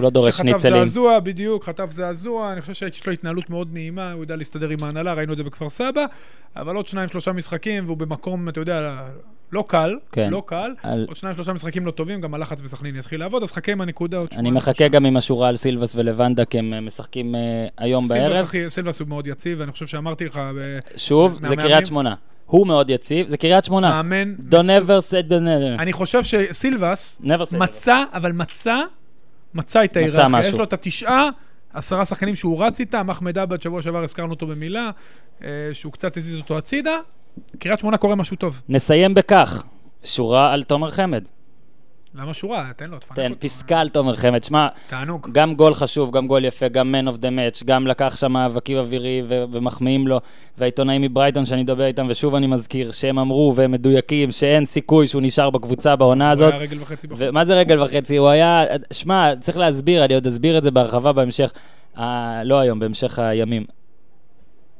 אה, לא שחטף. זעזוע, בדיוק, חטף זעזוע, אני חושב שיש לו התנהלות מאוד נעימה, הוא יודע להסתדר עם ההנהלה, ראינו את זה בכפר סבא, אבל עוד שניים, שלושה משחקים, והוא במקום, אתה יודע, לא קל, כן. לא קל, על- עוד שניים, שלושה משחקים לא טובים, גם הלחץ בסכנין יתחיל לעבוד, אז חכה עם הנקודה עוד אני שבועיים, מחכה שלושה. גם עם השורה על סילבס ולבנדה, כי הם אה, משחקים אה, היום סילבס בערב. הכי- סילבס הוא מאוד יציב, ואני חושב שאמרתי לך, ב- שוב, זה קריית שמונה. הוא מאוד יציב, זה קריית שמונה. מאמן, Don't never say don't never. אני חושב שסילבס. מצא, אבל מצא, מצא את ההיררכיה. יש לו את התשעה, עשרה שחקנים שהוא רץ איתם, אחמד עבד, שבוע שעבר הזכרנו אותו במילה, אה, שהוא קצת הזיז אותו הצידה. קריית שמונה קורה משהו טוב. נסיים בכך, שורה על תומר חמד. למה שורה? תן לו, תפנק תן, אותו. פסקה על תומר חמד. שמע, תענוג. גם גול חשוב, גם גול יפה, גם man of the match, גם לקח שם מאבקים אווירי ו- ומחמיאים לו. והעיתונאים מברייטון שאני מדבר איתם, ושוב אני מזכיר, שהם אמרו והם מדויקים שאין סיכוי שהוא נשאר בקבוצה בעונה הוא הזאת. היה רגל וחצי בחוץ. ומה זה רגל וחצי? הוא היה, שמע, צריך להסביר, אני עוד אסביר את זה בהרחבה בהמשך, אה, לא היום, בהמשך הימים.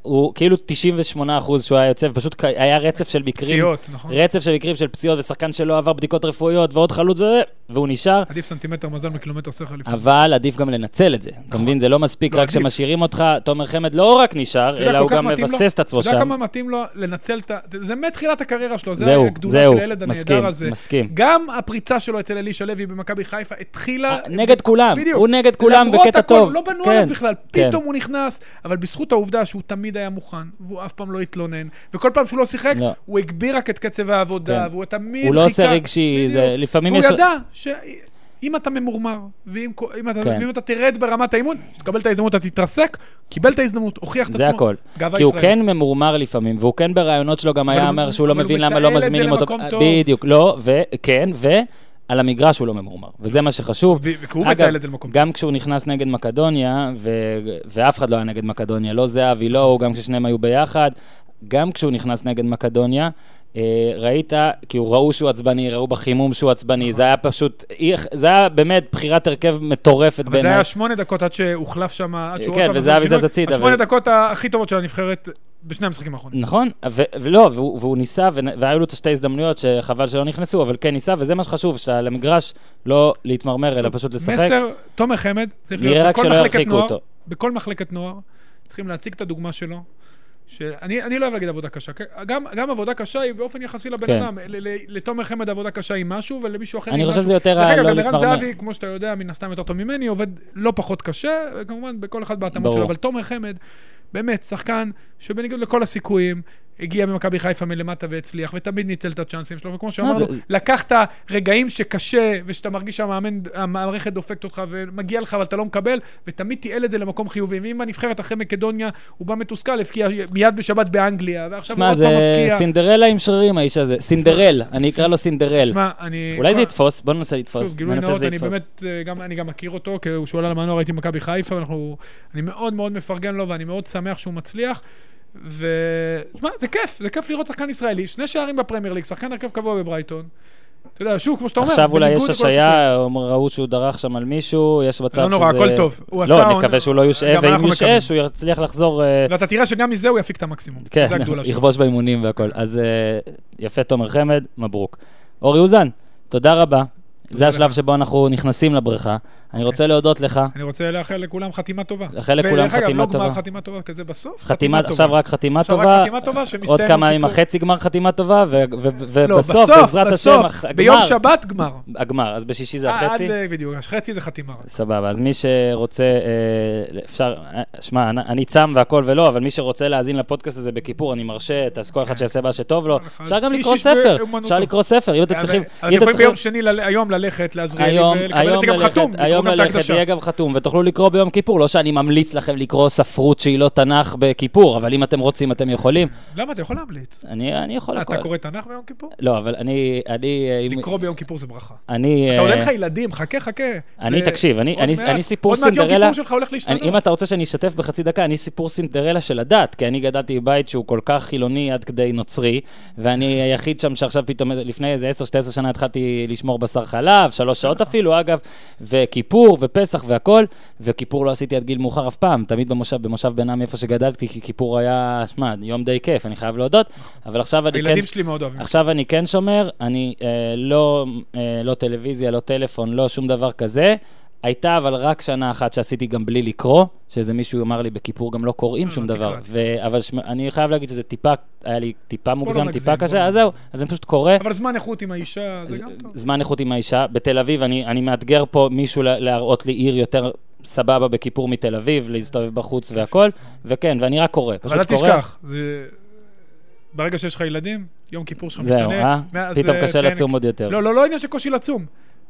הוא כאילו 98 אחוז שהוא היה יוצא, ופשוט ק- היה רצף של מקרים, פציעות, נכון? רצף של מקרים של פציעות, ושחקן שלא עבר בדיקות רפואיות, ועוד חלוץ וזה, והוא נשאר. עדיף סנטימטר מזל מקילומטר שכל לפעמים. אבל עדיף גם לנצל את זה. אתה נכון. מבין? זה לא מספיק לא, רק. שמשאירים אותך, תומר חמד לא רק נשאר, אלא הוא גם מבסס את עצמו אתה יודע שם. כמה מתאים לו לנצל את ה... זה מתחילת הקריירה שלו, זה הגדולה של הילד הנהדר הזה. מסכים. גם הפריצה שלו אצל אלישע לוי במכבי חיפה התחילה... נגד כולם, בדיוק. הוא נגד כולם למרות בקטע הכל, טוב. לא בנו עליו בכלל. פתאום הוא נכנס, אבל בזכות העובדה שהוא תמיד תמיד היה מוכן, והוא אף פעם לא התלונן, וכל פעם שהוא לא שיחק, לא. הוא הגביר רק את קצב העבודה, כן. והוא תמיד הוא לא עושה חיכה- רגשי, זה-. לפעמים והוא יש- ידע שאם אתה ממורמר, ואם אם אתה, כן. ואם אתה תרד ברמת האימון, תקבל את ההזדמנות, אתה תתרסק, קיבל את ההזדמנות, הוכיח את עצמו. זה הכל. כי הוא ישראלית. כן ממורמר לפעמים, והוא כן ברעיונות שלו גם היה הוא- אומר שהוא לא הוא מבין למה לא מזמינים אותו. בדיוק, לא, וכן, ועל המגרש הוא לא ממורמר, וזה מה שחשוב. ו- והוא אגב, מתעל את זה למקום גם כשהוא נכנס נגד מקדוניה, ו- ואף אחד לא היה נגד מקדוניה, לא זהבי, לא הוא, גם כששניהם היו ביחד, גם כשהוא נכנס נגד מקדוניה, ראית, כי הוא ראו שהוא עצבני, ראו בחימום שהוא עצבני, זה היה פשוט, זה היה באמת בחירת הרכב מטורפת אבל זה בעיניי. היה שמונה דקות עד שהוחלף שם, עד שהוא כן, עוד פעם וזהבי זז הצידה, השמונה דקות הכי טובות של הנבחרת בשני המשחקים האחרונים. נכון, ולא, והוא, ניסה, והיו לו את השתי הזדמנויות שחבל שלא נכנסו, אבל כן ניסה, וזה מה שחשוב, שאתה למגרש לא להתמרמר, אלא פשוט לשחק. מסר, תומר חמד, צריך להיות בכל מחלקת נוער. בכל מחלקת נוער, צריכים להציג את הדוגמה שלו. שאני אני לא אוהב להגיד עבודה קשה, כן? גם, גם עבודה קשה היא באופן יחסי לבן כן. אדם. לתומר חמד עבודה קשה היא משהו, ולמישהו אחר אני היא חושב משהו. שזה יותר דרך ה- אגב, לא גם ערן. זהבי, כמו שאתה יודע, מן הסתם יותר טוב ממני, עובד לא פחות קשה, וכמובן בכל אחד בהתאמות. שלו, אבל תומר חמד, באמת, שחקן שבניגוד לכל הסיכויים, הגיע ממכבי חיפה מלמטה והצליח, ותמיד ניצל את הצ'אנסים שלו, וכמו שאמרנו, זה- לקח את הרגעים שקשה, ושאתה מרגיש שהמאמן, המערכת דופקת אותך, ומגיע לך, אבל אתה לא מקבל, ותמיד תיעל את זה למקום חיובי. ואם בנבחרת אחרי מקדוניה, הוא בא מתוסכל, הבקיע מיד בשבת באנגליה, ועכשיו הוא שמע, עוד פעם זה מבקיע. סינדרלה עם שרירים, האיש הזה. סינדרל, אני אקרא לו סינדרל. שמע, אני... אולי זה יתפוס, בוא ננסה לתפוס. גילוי נאות, אני. באמת, אה, גם, אני גם מכיר אותו, כי הוא למנוע, ראיתי מכבי חיפה, אני מאוד מאוד מפרגן לו, ואני מאוד שמח שהוא מצליח. ו... תשמע, זה כיף, זה כיף לראות שחקן ישראלי, שני שערים בפרמייר ליג, שחקן הרכב קבוע בברייטון. אתה יודע, שוב, כמו שאתה אומר, עכשיו אולי יש השעיה, ראו שהוא דרך שם על מישהו, יש מצב שזה... לא נורא, הכל טוב. הוא עשה לא, עונה- נקווה שהוא לא יושעה, ואם. יושעה, שהוא יצליח לחזור... אה, ואתה תראה שגם מזה הוא יפיק את המקסימום. כן. יכבוש באימונים והכל. אז אה, יפה, תומר חמד, מברוק. אורי אוזן, תודה רבה. זה השלב. שבו אנחנו נכנסים לבריכה. אני רוצה להודות לך. אני רוצה לאחל לכולם חתימה טובה. לאחל לכולם ודרך אגב, חתימה לא גמר טובה. חתימה טובה כזה בסוף, חתימה, טובה. עכשיו רק חתימה עכשיו רק טובה. חתימה טובה שמסתיים עוד כמה עם ימים. החצי גמר חתימה טובה, לא, ובסוף, בעזרת השם, הח- ביום הגמר. שבת גמר. הגמר, אז בשישי זה אה, החצי. ל- בדיוק, חצי זה חתימה. סבבה, אז מי שרוצה, אה, אפשר, אה, שמע, אני- צם והכל ולא, אבל מי שרוצה להאזין לפודקאסט הזה בכיפור, אני מרשה, תעשו כל אחד שיעשה מה שטוב לו. אחד. אפשר גם לקרוא ספר. אפשר לקרוא ספר, אם אתם צריכים, אתם יכולים ביום שני, היום ללכת לעזריאלי היום, ולקבל את היום זה גם ללכת, חתום. את ללכת. יהיה גם חתום, ותוכלו לקרוא ביום כיפור, לא שאני ממליץ לכם לקרוא ספרות שהיא לא תנ"ך בכיפור, אבל אם אתם רוצים, אתם יכולים. למה? אתה יכול להמליץ. אני אני יכול הכל. אתה קורא תנ"ך ביום כיפור? לא, אבל אני, לקרוא ביום כיפור זה ברכה. אני, אתה עוד אה, לך ילדים, חכה, חכה. אני, תקשיב, אני, סיפור עוד מעט יום סינדרלה, כיפור שלך הולך אני, להשתנות. אם אתה רוצה שאני אשתף בחצי דקה, אני סיפור סינדרלה של הדת, כי אני גדלתי בבית שהוא כל כך חילוני עד כדי נוצרי, ואני היחיד שם שעכשיו פתאום, לפני איזה 10-12 שנה התחלתי לשמור בשר חלב, שלוש שעות אפילו, אגב, וכיפור ופסח והכל, וכיפור לא עשיתי עד גיל מאוחר אף פעם, תמיד במושב, במושב בן עמי איפה שגדלתי, כי כיפור היה, שמע, יום די כיף, אני חייב להודות, אבל עכשיו אני כן... הילדים שלי מאוד אוהבים. עכשיו אני כן שומר, אני אה, לא, אה, לא טלוויזיה, לא טלפון, לא שום דבר כזה. הייתה אבל רק שנה אחת שעשיתי גם בלי לקרוא, שאיזה מישהו אמר לי בכיפור גם לא קוראים לא, שום דבר. ו... אבל שמ... אני חייב להגיד שזה טיפה, היה לי טיפה לא מוגזם, טיפה קשה, לא אז זהו, אז אני פשוט קורא. אבל זמן איכות עם האישה, זה גם טוב. זמן איכות עם האישה. בתל אביב, אני, אני מאתגר פה מישהו לה- להראות לי עיר יותר סבבה בכיפור מתל אביב, להסתובב בחוץ והכל, וכן, ואני רק קורא, פשוט אבל אל קורא. תשכח, זה... ברגע שיש לך ילדים, יום כיפור שלך זהו, משתנה. אה? מאז, פתאום אה, קשה כן, לצום עוד יותר. לא, לא, לא עניין של קושי לצום.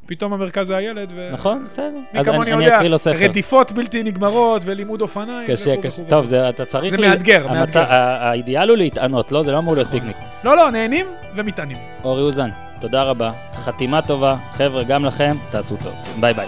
פתאום המרכז זה הילד, ו... נכון, בסדר. מי אז כמוני אני, אני יודע, ספר. רדיפות בלתי נגמרות ולימוד אופניים. קשה, וכו' קשה. וכו' טוב. זה, אתה צריך... זה לי- מאתגר, המצ- מאתגר. האידיאל הוא להתענות, לא? זה לא אמור להיות פיקניק. לא, לא, נהנים ומתענים. אורי אוזן, תודה רבה. חתימה טובה. חבר'ה, גם לכם, תעשו טוב. ביי ביי.